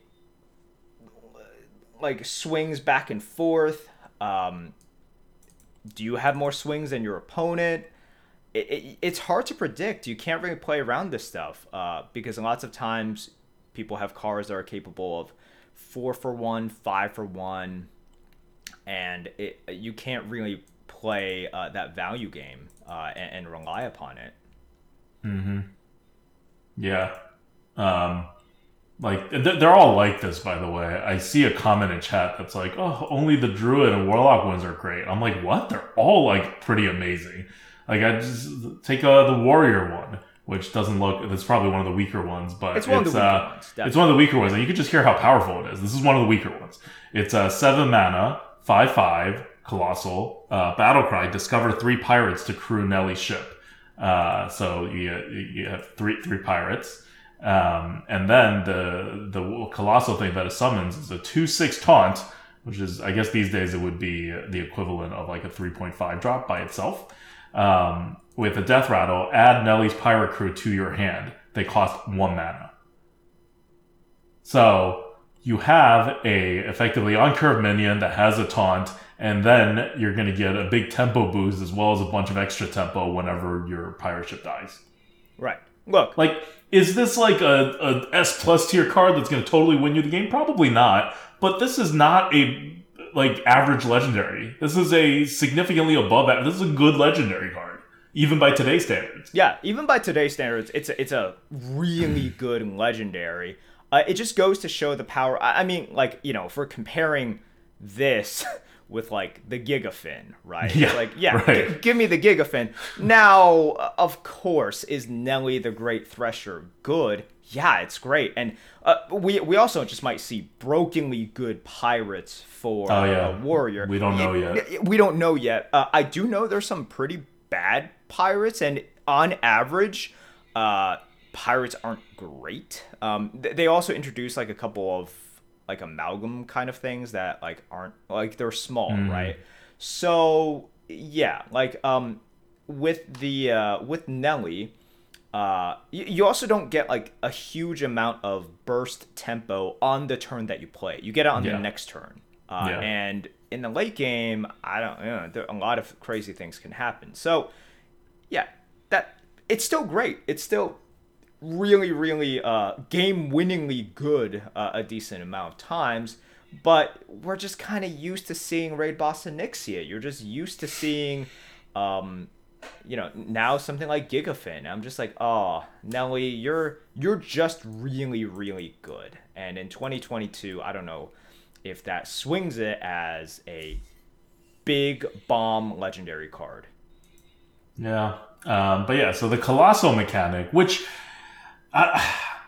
like swings back and forth. Um, do you have more swings than your opponent? It, it, it's hard to predict. You can't really play around this stuff uh, because lots of times people have cars that are capable of four for one, five for one, and it, you can't really play uh, that value game uh, and, and, rely upon it. Hmm. Yeah. Um, like they're all like this, by the way. I see a comment in chat that's like, "Oh, only the druid and warlock ones are great." I'm like, "What? They're all like pretty amazing." Like I just take uh, the warrior one, which doesn't look. That's probably one of the weaker ones, but it's one it's, of the weaker uh, ones. It's one of the weaker ones, and you can just hear how powerful it is. This is one of the weaker ones. It's a uh, seven mana, five five, colossal uh, battle cry. Discover three pirates to crew Nellie's ship. Uh, so you you have three three pirates. Um, and then the the colossal thing that it summons is a two six taunt, which is I guess these days it would be the equivalent of like a three point five drop by itself um, with a death rattle, add Nellie's pirate crew to your hand. They cost one mana. So you have a effectively uncurved minion that has a taunt, and then you're going to get a big tempo boost as well as a bunch of extra tempo whenever your pirate ship dies. Right. Look, like, is this like a, a S plus tier card that's going to totally win you the game? Probably not. But this is not a like average legendary. This is a significantly above. Average. This is a good legendary card, even by today's standards. Yeah, even by today's standards, it's a, it's a really good legendary. Uh, it just goes to show the power. I, I mean, like you know, if we're comparing this with like the Gigafin, right? Yeah, like yeah, right. g- give me the Gigafin. Now, of course, is Nellie the Great Thresher good? Yeah, it's great, and uh, we we also just might see brokenly good pirates for oh, yeah. a warrior. We don't know yet. We don't know yet. Uh, I do know there's some pretty bad pirates, and on average, uh, pirates aren't great. Um, they also introduce like a couple of like amalgam kind of things that like aren't like they're small, right? So yeah, like um with the uh with Nellie, uh you, you also don't get like a huge amount of burst tempo on the turn that you play. You get it on Yeah. the next turn. Uh, Yeah. and in the late game, I don't you know, there, a lot of crazy things can happen. So yeah, that it's still great. It's still really, really uh, game winningly good uh, a decent amount of times. But we're just kind of used to seeing Raid Boss Onyxia. You're just used to seeing, um, you know, now something like Gigafin. I'm just like, oh, Nellie, you're you're just really, really good. And in 2022, I don't know if that swings it as a big bomb legendary card. Yeah. Um, but yeah, so the colossal mechanic, which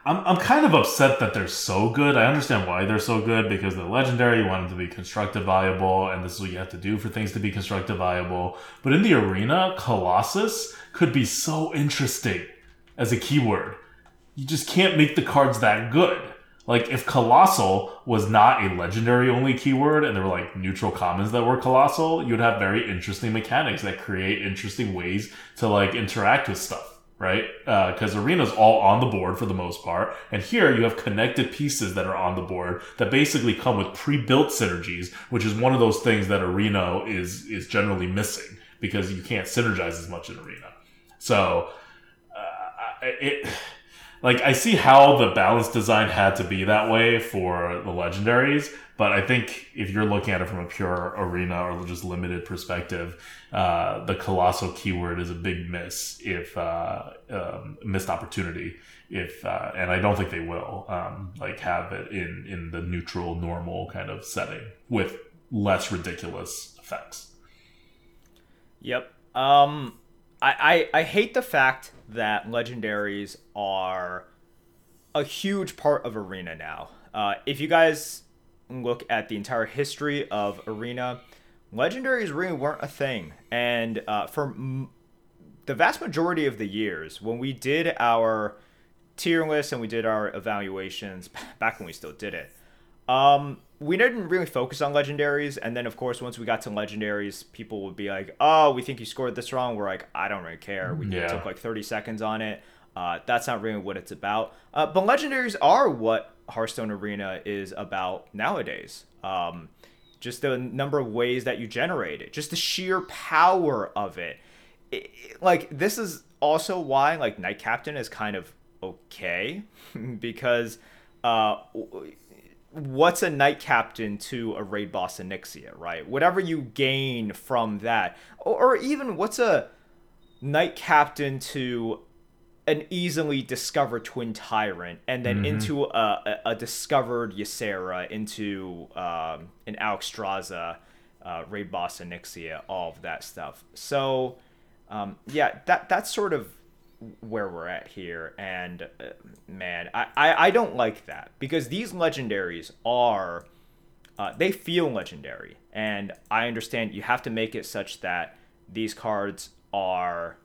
I'm, I'm kind of upset that they're so good. I understand why they're so good because they're legendary. You want them to be constructed viable, and this is what you have to do for things to be constructed viable. But in the arena, Colossus could be so interesting as a keyword. You just can't make the cards that good. Like if colossal was not a legendary only keyword and there were like neutral commons that were colossal, you'd have very interesting mechanics that create interesting ways to like interact with stuff, right? Because arena's all on the board for the most part, and here you have connected pieces that are on the board that basically come with pre-built synergies, which is one of those things that arena is is generally missing because you can't synergize as much in arena. So uh, it like I see how the balance design had to be that way for the legendaries, but I think if you're looking at it from a pure arena or just limited perspective, uh, the colossal keyword is a big miss if uh, um, missed opportunity. If uh, and I don't think they will um, like have it in in the neutral normal kind of setting with less ridiculous effects. Yep. Um, I, I I hate the fact that legendaries are a huge part of arena now. Uh, if you guys look at the entire history of arena, legendaries really weren't a thing, and uh, for m- the vast majority of the years when we did our tier list and we did our evaluations back when we still did it um we didn't really focus on legendaries. And then of course once we got to legendaries people would be like oh we think you scored this wrong. We're like i don't really care. We Yeah. took like 30 seconds on it. Uh, that's not really what it's about. Uh, but legendaries are what hearthstone arena is about nowadays. Um, just the number of ways that you generate it just the sheer power of it it, it- like this is also why like Night Captain is kind of okay because uh what's a Night Captain to a raid boss Onyxia, right? Whatever you gain from that, or, or even what's a Night Captain to an easily discovered Twin Tyrant, and then into a, a, a discovered Ysera, into um, an Alexstrasza, uh, raid boss Onyxia, all of that stuff. So, um, yeah, that that's sort of where we're at here, and uh, man, I, I I don't like that because these legendaries are uh, they feel legendary, and I understand you have to make it such that these cards are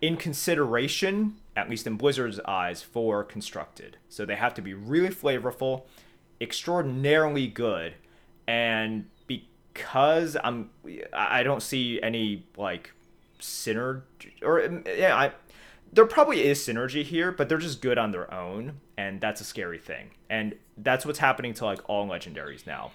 in consideration, at least in Blizzard's eyes, for constructed. So they have to be really flavorful, extraordinarily good, and because I'm, I don't see any like synergy or mm, yeah, I there probably is synergy here, but they're just good on their own, and that's a scary thing. And that's what's happening to like all legendaries now.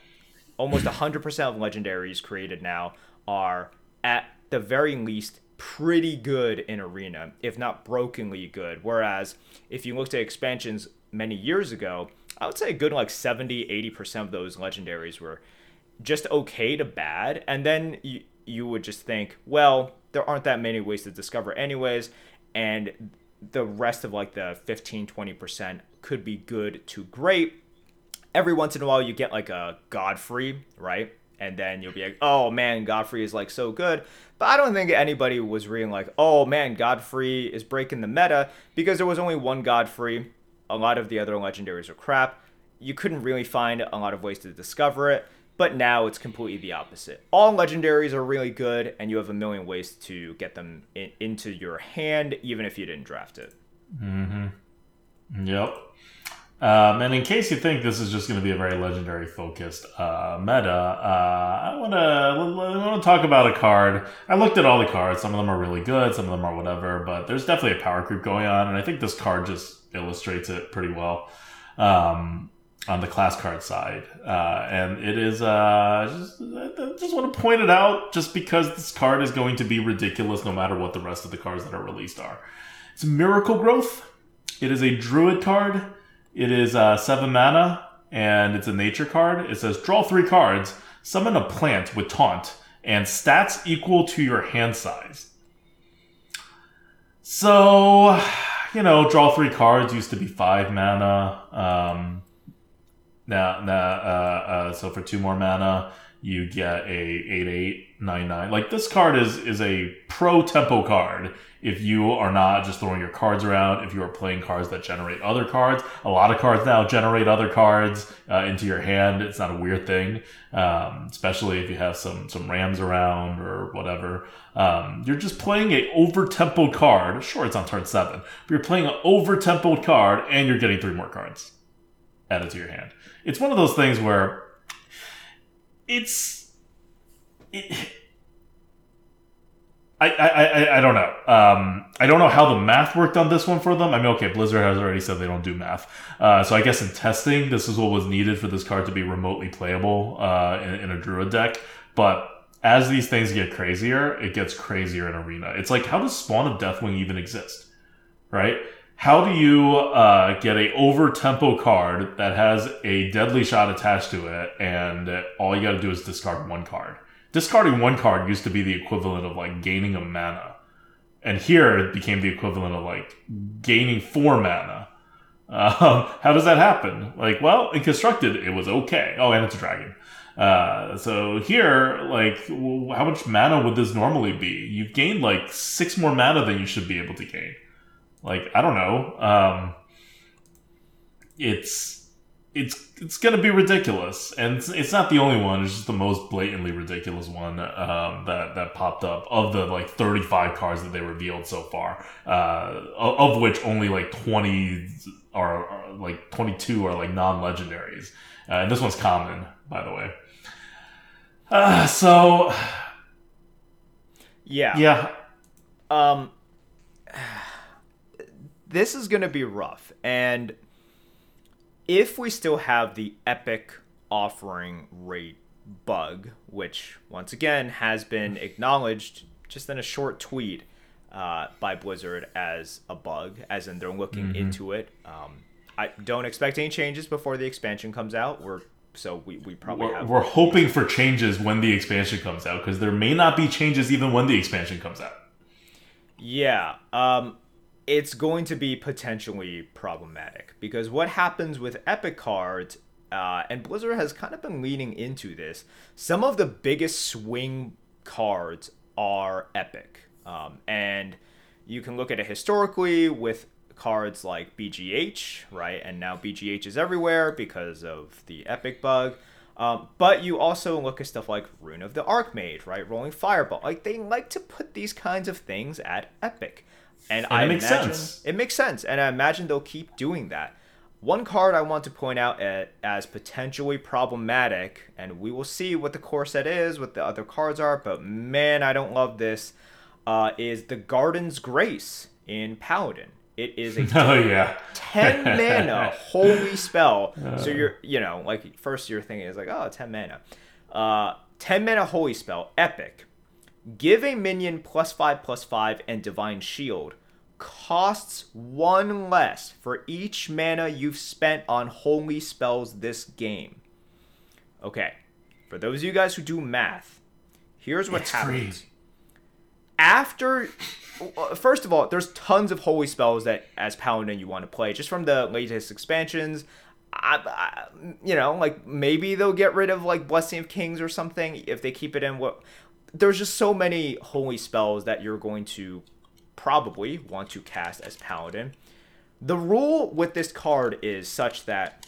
Almost 100% of legendaries created now are at the very least pretty good in arena, if not brokenly good. Whereas if you looked at expansions many years ago, I would say a good like 70, 80% of those legendaries were just okay to bad. And then you, you would just think, well, there aren't that many ways to discover anyways. And the rest of like the 15, 20% could be good to great every once in a while you get like a Godfrey, right? And then you'll be like, oh man, Godfrey is like so good. But I don't think anybody was reading like, oh man, Godfrey is breaking the meta because there was only one Godfrey. A lot of the other legendaries are crap. You couldn't really find a lot of ways to discover it. But now it's completely the opposite. All legendaries are really good, and you have a million ways to get them in, into your hand, even if you didn't draft it. Mm-hmm. Yep. Um, and in case you think this is just going to be a very legendary focused uh, meta, uh, I want to want to talk about a card. I looked at all the cards. Some of them are really good. Some of them are whatever. But there's definitely a power creep going on, and I think this card just illustrates it pretty well um, on the class card side. Uh, and it is uh, just I just want to point it out, just because this card is going to be ridiculous, no matter what the rest of the cards that are released are. It's Miracle Growth. It is a Druid card. It is uh, seven mana, and it's a nature card. It says draw three cards, summon a plant with taunt, and stats equal to your hand size. So, you know, draw three cards used to be five mana. Um, now, now, uh, uh, so for two more mana, you get a eight eight nine nine. Like this card is is a pro tempo card if you are not just throwing your cards around, if you are playing cards that generate other cards, a lot of cards now generate other cards uh, into your hand. It's not a weird thing, um, especially if you have some some rams around or whatever. Um, you're just playing a over tempo card. Sure, it's on turn seven, but you're playing an over tempo card and you're getting three more cards added to your hand. It's one of those things where it's. It, I, I, I, I don't know. Um, I don't know how the math worked on this one for them. I mean, okay, Blizzard has already said they don't do math. Uh, so I guess in testing, this is what was needed for this card to be remotely playable uh, in, in a Druid deck. But as these things get crazier, it gets crazier in Arena. It's like, how does Spawn of Deathwing even exist? Right? How do you uh, get a over tempo card that has a deadly shot attached to it, and all you got to do is discard one card? discarding one card used to be the equivalent of like gaining a mana. And here it became the equivalent of like gaining four mana. Um, how does that happen? Like, well, in constructed, it was okay. Oh, and it's a dragon. Uh, so here, like, how much mana would this normally be? You've gained like six more mana than you should be able to gain. Like, I don't know. Um, it's it's it's gonna be ridiculous, and it's, it's, not the only one. It's just the most blatantly ridiculous one um, that that popped up of the like 35 cards that they revealed so far, uh, of which only like 20 are, are like 22 are like non-legendaries, uh, and this one's common, by the way. Uh, so, yeah, yeah. Um, this is gonna be rough, and if we still have the epic offering rate bug, which once again has been acknowledged just in a short tweet uh, by Blizzard as a bug, as in they're looking mm-hmm. into it. Um, I don't expect any changes before the expansion comes out. We're so we, we probably we're, have. We're hoping for changes when the expansion comes out because there may not be changes even when the expansion comes out. Yeah. Um, it's going to be potentially problematic because what happens with epic cards uh, and blizzard has kind of been leaning into this some of the biggest swing cards are epic um, and you can look at it historically with cards like bgh right and now bgh is everywhere because of the epic bug um, but you also look at stuff like Rune of the Archmage, right? Rolling Fireball. Like they like to put these kinds of things at Epic. And, and I it makes imagine, sense. It makes sense, and I imagine they'll keep doing that. One card I want to point out at, as potentially problematic, and we will see what the core set is, what the other cards are, but man, I don't love this, uh, is the Garden's Grace in Paladin. It is a oh, yeah. 10 mana holy spell. So you're, you know, like first you're thinking is like, oh, 10 mana. Uh, 10 mana holy spell, epic. Give a minion plus 5 plus 5 and divine shield costs one less for each mana you've spent on holy spells this game. Okay, for those of you guys who do math, here's what it's happens. Free. After, uh, first of all, there's tons of holy spells that as paladin you want to play just from the latest expansions. I, I, you know, like maybe they'll get rid of like Blessing of Kings or something if they keep it in. What there's just so many holy spells that you're going to probably want to cast as Paladin. The rule with this card is such that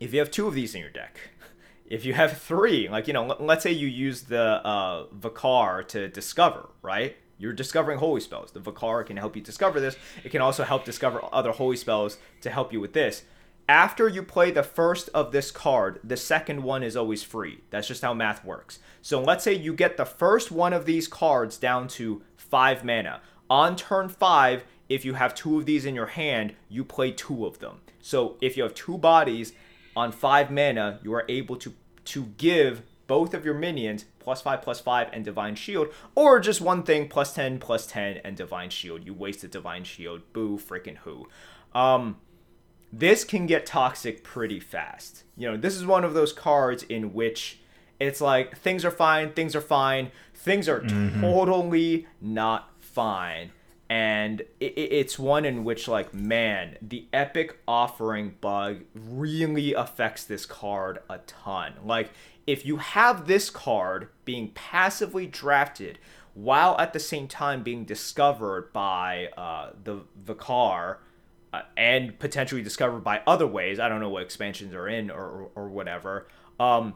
if you have two of these in your deck, if you have three, like, you know, let's say you use the uh, Vicar to discover, right? You're discovering holy spells. The Vicar can help you discover this. It can also help discover other holy spells to help you with this. After you play the first of this card, the second one is always free. That's just how math works. So let's say you get the first one of these cards down to five mana. On turn five, if you have two of these in your hand, you play two of them. So if you have two bodies on five mana, you are able to to give both of your minions plus five plus five and divine shield, or just one thing plus ten plus ten and divine shield. You wasted divine shield. Boo freaking who. Um this can get toxic pretty fast. You know, this is one of those cards in which it's like things are fine, things are fine, things are mm-hmm. totally not fine. And it, it's one in which, like, man, the epic offering bug really affects this card a ton. Like, if you have this card being passively drafted while at the same time being discovered by uh, the Vicar and potentially discovered by other ways. I don't know what expansions are in or, or, or whatever. Um,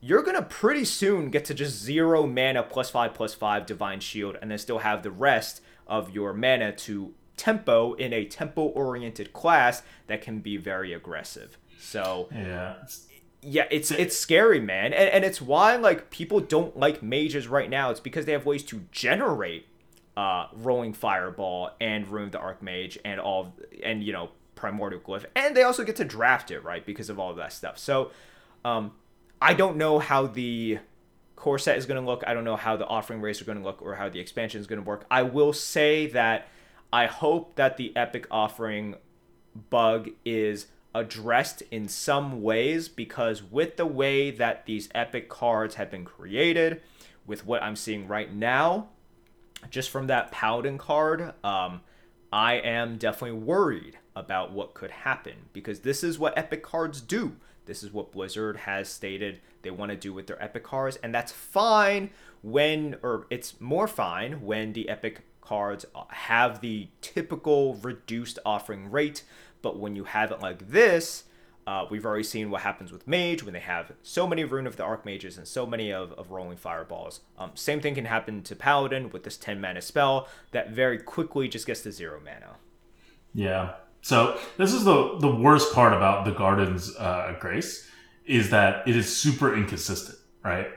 you're gonna pretty soon get to just zero mana plus five plus five divine shield, and then still have the rest of your mana to tempo in a tempo oriented class that can be very aggressive. So yeah. Yeah, it's it's scary, man, and, and it's why like people don't like mages right now. It's because they have ways to generate uh, Rolling Fireball and Rune of the Archmage and all and you know Primordial Glyph, and they also get to draft it right because of all of that stuff. So um, I don't know how the core set is going to look. I don't know how the offering rates are going to look or how the expansion is going to work. I will say that I hope that the epic offering bug is addressed in some ways because with the way that these epic cards have been created, with what I'm seeing right now, just from that Paladin card, um, I am definitely worried about what could happen because this is what epic cards do. This is what Blizzard has stated they want to do with their epic cards, and that's fine when, or it's more fine when the epic cards have the typical reduced offering rate. But when you have it like this, uh, we've already seen what happens with Mage when they have so many Rune of the Archmages and so many of, of Rolling Fireballs. Um, same thing can happen to Paladin with this 10 mana spell that very quickly just gets to zero mana. Yeah. So this is the the worst part about the Garden's uh, Grace is that it is super inconsistent, right?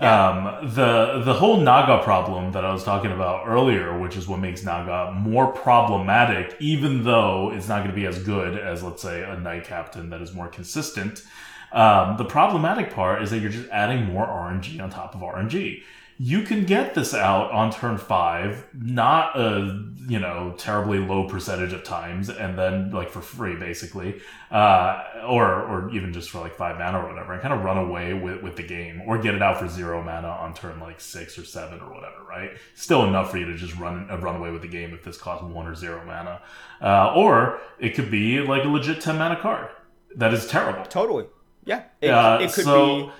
Yeah. Um, the the whole Naga problem that I was talking about earlier, which is what makes Naga more problematic, even though it's not going to be as good as, let's say, a Night Captain that is more consistent. Um, the problematic part is that you're just adding more RNG on top of RNG you can get this out on turn five, not a you know terribly low percentage of times, and then like for free basically, uh, or or even just for like five mana or whatever, and kind of run away with with the game, or get it out for zero mana on turn like six or seven or whatever, right? Still enough for you to just run uh, run away with the game if this costs one or zero mana, uh, or it could be like a legit ten mana card that is terrible. Totally, yeah. It, uh, it could so, be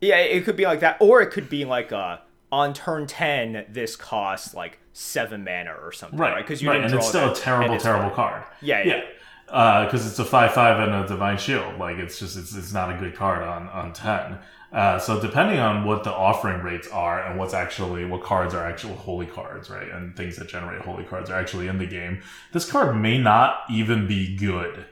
yeah, it could be like that, or it could be like uh, on turn ten, this costs like seven mana or something, right? Because right? you right. and it's still a terrible, terrible card. Yeah, yeah. Because uh, it's a five-five and a divine shield. Like it's just it's, it's not a good card on on ten. Uh, so depending on what the offering rates are and what's actually what cards are actual holy cards, right, and things that generate holy cards are actually in the game, this card may not even be good.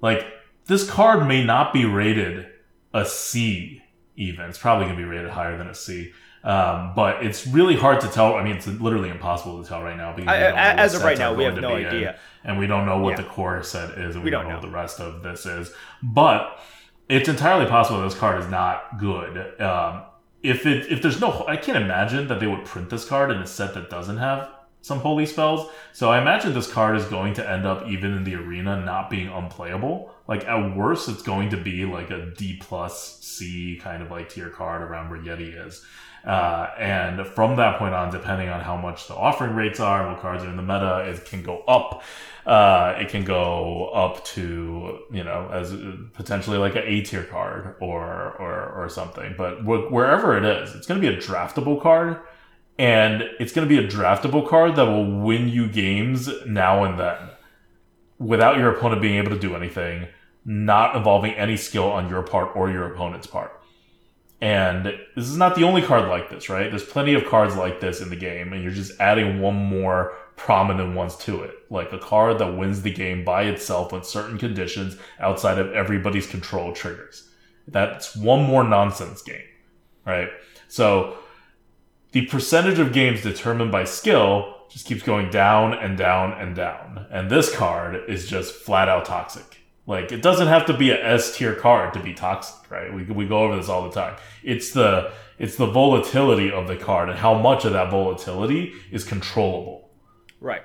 Like this card may not be rated a C even. It's probably going to be rated higher than a C. Um, but it's really hard to tell. I mean, it's literally impossible to tell right now because I, as of right now, we have no idea, in, and we don't know what yeah. the core set is, and we, we don't, know, know what the rest of this is. But it's entirely possible this card is not good. Um, if it if there's no, I can't imagine that they would print this card in a set that doesn't have some holy spells. So I imagine this card is going to end up even in the arena not being unplayable. Like at worst, it's going to be like a D plus C kind of like tier card around where Yeti is. Uh, and from that point on, depending on how much the offering rates are what cards are in the meta, it can go up. Uh, it can go up to you know as potentially like an A tier card or or or something. But wh- wherever it is, it's going to be a draftable card, and it's going to be a draftable card that will win you games now and then, without your opponent being able to do anything, not involving any skill on your part or your opponent's part. And this is not the only card like this, right? There's plenty of cards like this in the game, and you're just adding one more prominent ones to it. Like a card that wins the game by itself when certain conditions outside of everybody's control triggers. That's one more nonsense game, right? So the percentage of games determined by skill just keeps going down and down and down. And this card is just flat out toxic. Like it doesn't have to be a S tier card to be toxic, right? We, we go over this all the time. It's the it's the volatility of the card and how much of that volatility is controllable. Right.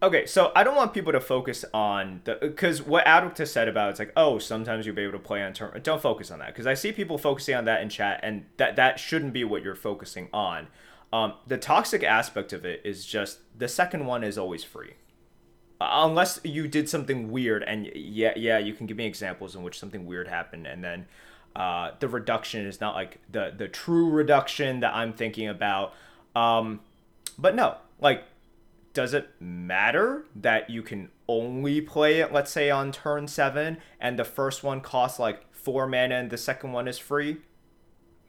Okay, so I don't want people to focus on the because what Adwick has said about it's like oh sometimes you'll be able to play on turn. Don't focus on that because I see people focusing on that in chat and that that shouldn't be what you're focusing on. Um, the toxic aspect of it is just the second one is always free. Unless you did something weird and yeah yeah you can give me examples in which something weird happened and then uh, the reduction is not like the the true reduction that i'm thinking about. Um, but no like does it matter that you can only play it let's say on turn 7 and the first one costs like 4 mana and the second one is free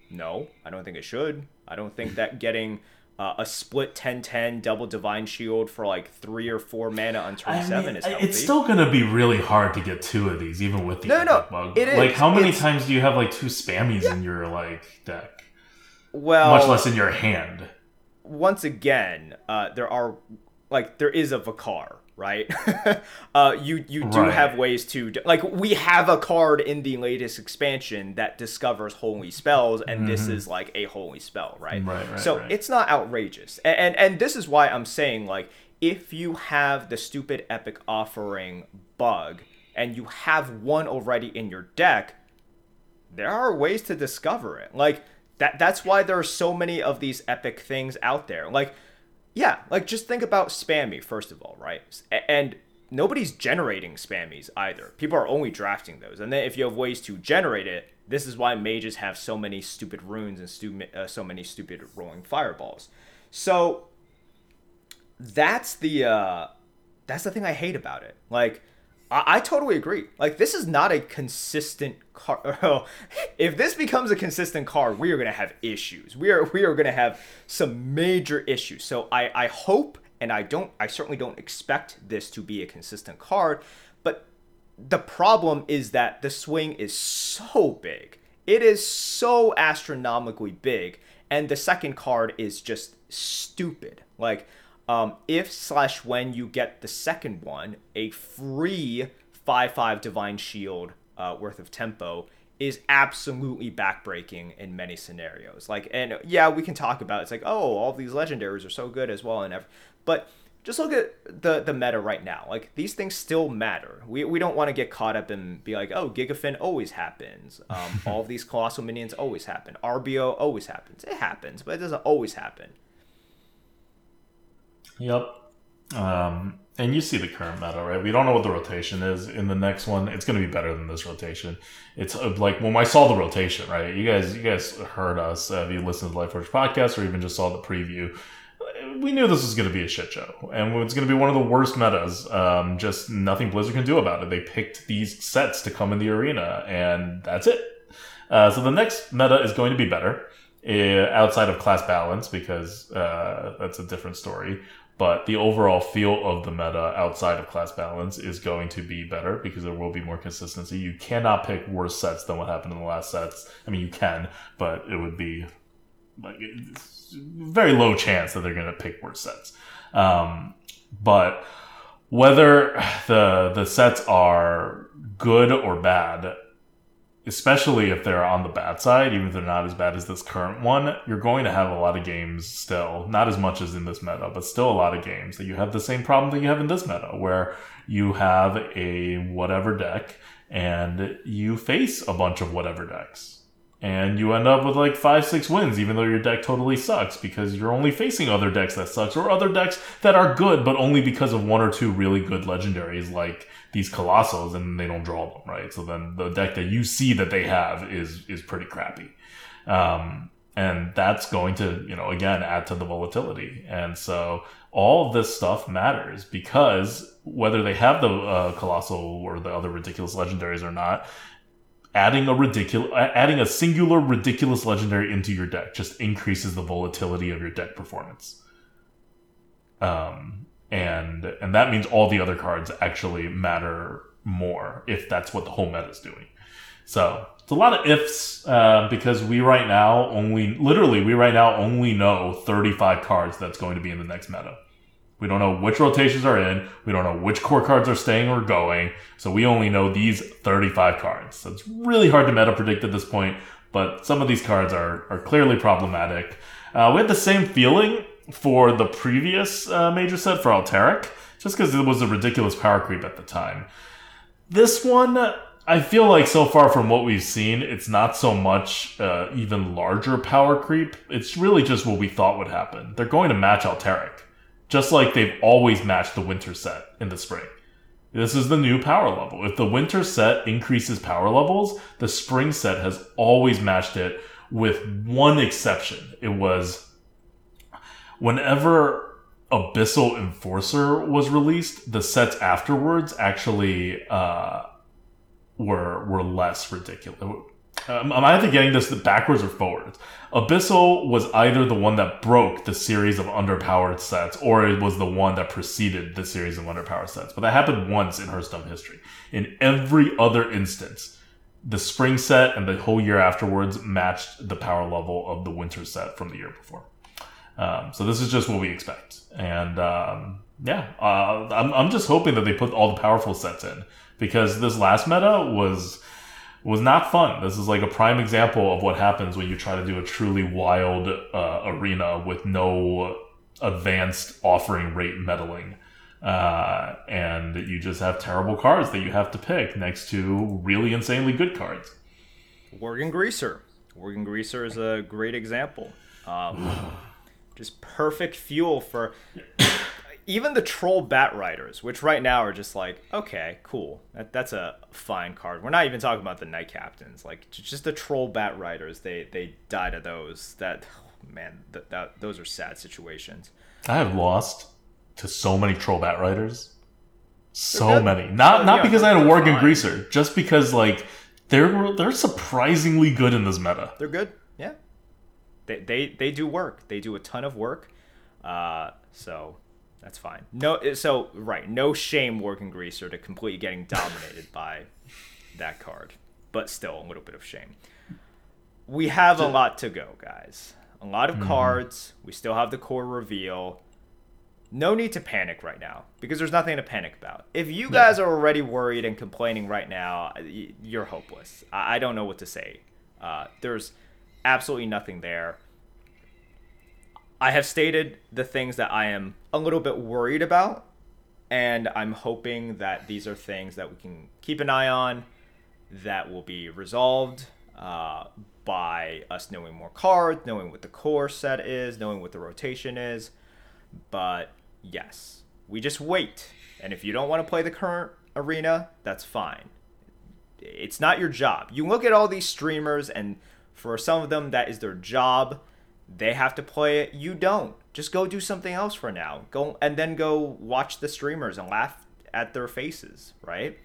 no i don't think it should i don't think that getting uh, a split 10-10 double divine shield for like three or four mana on turn I seven mean, is healthy. it's still gonna be really hard to get two of these, even with the No, no, bug. it is. Like, how many It's- times do you have like two spammies in your like deck? well Much less in your hand. once again uh, there are like there is a Vakar, right? uh, you you do Right. have ways to like we have a card in the latest expansion that discovers holy spells, and this is like a holy spell, right? Mm-hmm. Right, right, so right. it's not outrageous, and, and and this is why I'm saying like if you have the stupid epic offering bug and you have one already in your deck, there are ways to discover it. Like that that's why there are so many of these epic things out there. Like yeah, like just think about spammy first of all, right? And nobody's generating spammies either. People are only drafting those. And then if you have ways to generate it, this is why mages have so many stupid runes and stu- uh, so many stupid rolling fireballs. So that's the uh that's the thing I hate about it. Like I, I totally agree. Like this is not a consistent car. Oh, if this becomes a consistent car, we are gonna have issues. We are we are gonna have some major issues. So I I hope and I don't I certainly don't expect this to be a consistent card, but the problem is that the swing is so big. It is so astronomically big, and the second card is just stupid. Like, um, if slash when you get the second one, a free five five divine shield uh, worth of tempo is absolutely backbreaking in many scenarios. Like, and yeah, we can talk about it. it's like, oh, all these legendaries are so good as well, and ev- but just look at the the meta right now. Like these things still matter. We, we don't want to get caught up and be like, oh, Gigafin always happens. Um, all of these colossal minions always happen. RBO always happens. It happens, but it doesn't always happen. Yep. Um, and you see the current meta, right? We don't know what the rotation is in the next one. It's going to be better than this rotation. It's uh, like when I saw the rotation, right? You guys, you guys heard us. Uh, if you listened to the Lightforge podcast or even just saw the preview, we knew this was going to be a shit show, and it's going to be one of the worst metas. Um, just nothing Blizzard can do about it. They picked these sets to come in the arena, and that's it. Uh, so the next meta is going to be better uh, outside of class balance because uh, that's a different story. But the overall feel of the meta outside of class balance is going to be better because there will be more consistency. You cannot pick worse sets than what happened in the last sets. I mean, you can, but it would be like very low chance that they're going to pick worse sets. Um, but whether the the sets are good or bad, especially if they're on the bad side, even if they're not as bad as this current one, you're going to have a lot of games still, not as much as in this meta, but still a lot of games that you have the same problem that you have in this meta, where you have a whatever deck and you face a bunch of whatever decks. And you end up with like five, six wins, even though your deck totally sucks because you're only facing other decks that sucks or other decks that are good, but only because of one or two really good legendaries like these colossals and they don't draw them, right? So then the deck that you see that they have is is pretty crappy. Um, and that's going to, you know, again add to the volatility. And so all this stuff matters because whether they have the uh, colossal or the other ridiculous legendaries or not, adding a ridiculous, adding a singular ridiculous legendary into your deck just increases the volatility of your deck performance. Um, and and that means all the other cards actually matter more if that's what the whole meta is doing. So it's a lot of ifs uh, because we right now only literally we right now only know 35 cards that's going to be in the next meta. We don't know which rotations are in. We don't know which core cards are staying or going. So we only know these 35 cards. So it's really hard to meta predict at this point, but some of these cards are, are clearly problematic. Uh, we had the same feeling for the previous uh, major set for Alterac, just because it was a ridiculous power creep at the time. This one, I feel like so far from what we've seen, it's not so much uh, even larger power creep. It's really just what we thought would happen. They're going to match Alterac just like they've always matched the winter set in the spring. This is the new power level. If the winter set increases power levels, the spring set has always matched it with one exception. It was whenever Abyssal Enforcer was released, the sets afterwards actually uh, were were less ridiculous. Um, am I'm either getting this backwards or forwards. Abyssal was either the one that broke the series of underpowered sets, or it was the one that preceded the series of underpowered sets. But that happened once in Hearthstone history. In every other instance, the spring set and the whole year afterwards matched the power level of the winter set from the year before. Um, so this is just what we expect, and um, yeah, uh, I'm, I'm just hoping that they put all the powerful sets in because this last meta was was not fun. This is like a prime example of what happens when you try to do a truly wild uh, arena with no advanced offering rate meddling. Uh, and you just have terrible cards that you have to pick next to really insanely good cards. Worgen Greaser. Worgen Greaser is a great example. Um, just perfect fuel for even the troll bat riders, which right now are just like, okay, cool, that, that's a fine card. We're not even talking about the knight captains, like just the troll Batriders. They they die to those. That oh, man, that, that those are sad situations. I have lost to so many troll bat riders, so many. Not not yeah, because I had a Worgen Greaser, just because like they're they're surprisingly good in this meta. They're good. They they they do work. They do a ton of work. Uh, so that's fine. No, so right, no shame Worgen Greaser to completely getting dominated by that card, but still a little bit of shame. We have a lot to go, guys. A lot of mm-hmm. cards. We still have the core reveal. No need to panic right now because there's nothing to panic about. If you guys are already worried and complaining right now, you're hopeless. I don't know what to say. Uh, there's absolutely nothing there. I have stated the things that I am a little bit worried about, and I'm hoping that these are things that we can keep an eye on, that will be resolved uh, by us knowing more cards, knowing what the core set is, knowing what the rotation is. But yes, we just wait. And if you don't want to play the current arena, that's fine. It's not your job. You look at all these streamers, and for some of them, that is their job they have to play it. You don't. Just go do something else for now. Go and then go watch the streamers and laugh at their faces, right?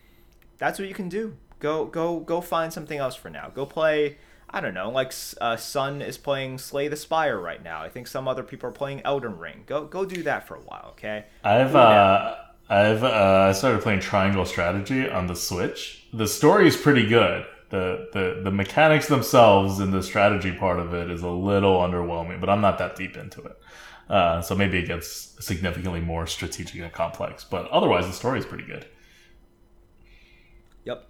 That's what you can do. Go go go find something else for now. Go play I don't know, like uh, Sun is playing Slay the Spire right now. I think some other people are playing Elden Ring. Go go do that for a while, okay? I've uh, I've uh, started playing Triangle Strategy on the Switch. The story is pretty good the, the the mechanics themselves and the strategy part of it is a little underwhelming, but I'm not that deep into it. Uh, so maybe it gets significantly more strategic and complex, but otherwise the story is pretty good. Yep.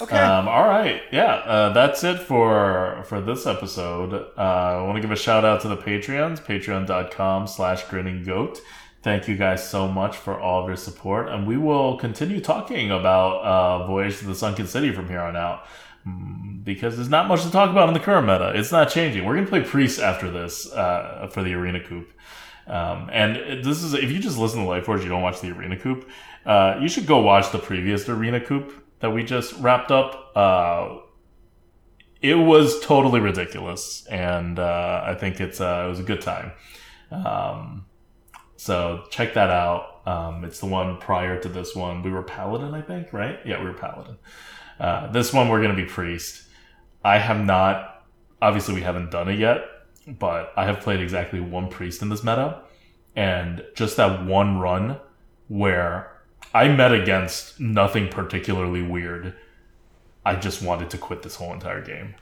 Okay. Um, all right. Yeah. Uh, that's it for for this episode. Uh, I want to give a shout out to the Patreons. Patreon.com slash grinning goat thank you guys so much for all of your support. And we will continue talking about uh, Voyage to the Sunken City from here on out. Mm, because there's not much to talk about in the current meta. It's not changing. We're to play Priest after this uh, for the Arena Coup. Um, and this is, if you just listen to Lightforge, you don't watch the Arena Coup, uh, you should go watch the previous Arena Coup that we just wrapped up. Uh, it was totally ridiculous. And uh, I think it's, uh, it was a good time. Um, so check that out. Um, it's the one prior to this one. We were Paladin, I think, right? Yeah, we were Paladin. Uh, this one we're gonna be priest. I have not. Obviously, we haven't done it yet, but I have played exactly one priest in this meta, and just that one run where I met against nothing particularly weird. I just wanted to quit this whole entire game.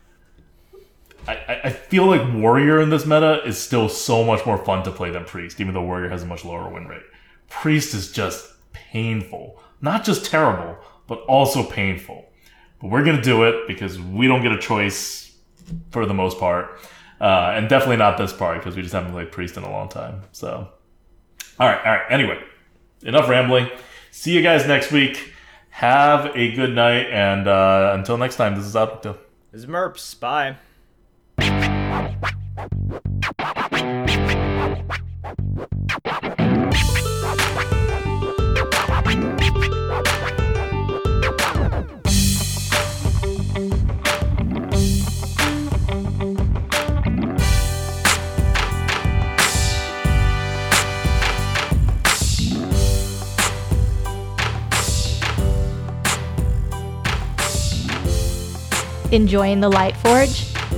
I, I feel like Warrior in this meta is still so much more fun to play than Priest, even though Warrior has a much lower win rate. Priest is just painful. Not just terrible, but also painful. But we're going to do it because we don't get a choice for the most part. Uh, and definitely not this part because we just haven't played Priest in a long time. So, all right, all right. Anyway, enough rambling. See you guys next week. Have a good night. And uh, until next time, this is Outlook. This is Merps. Bye. Enjoying the Lightforge?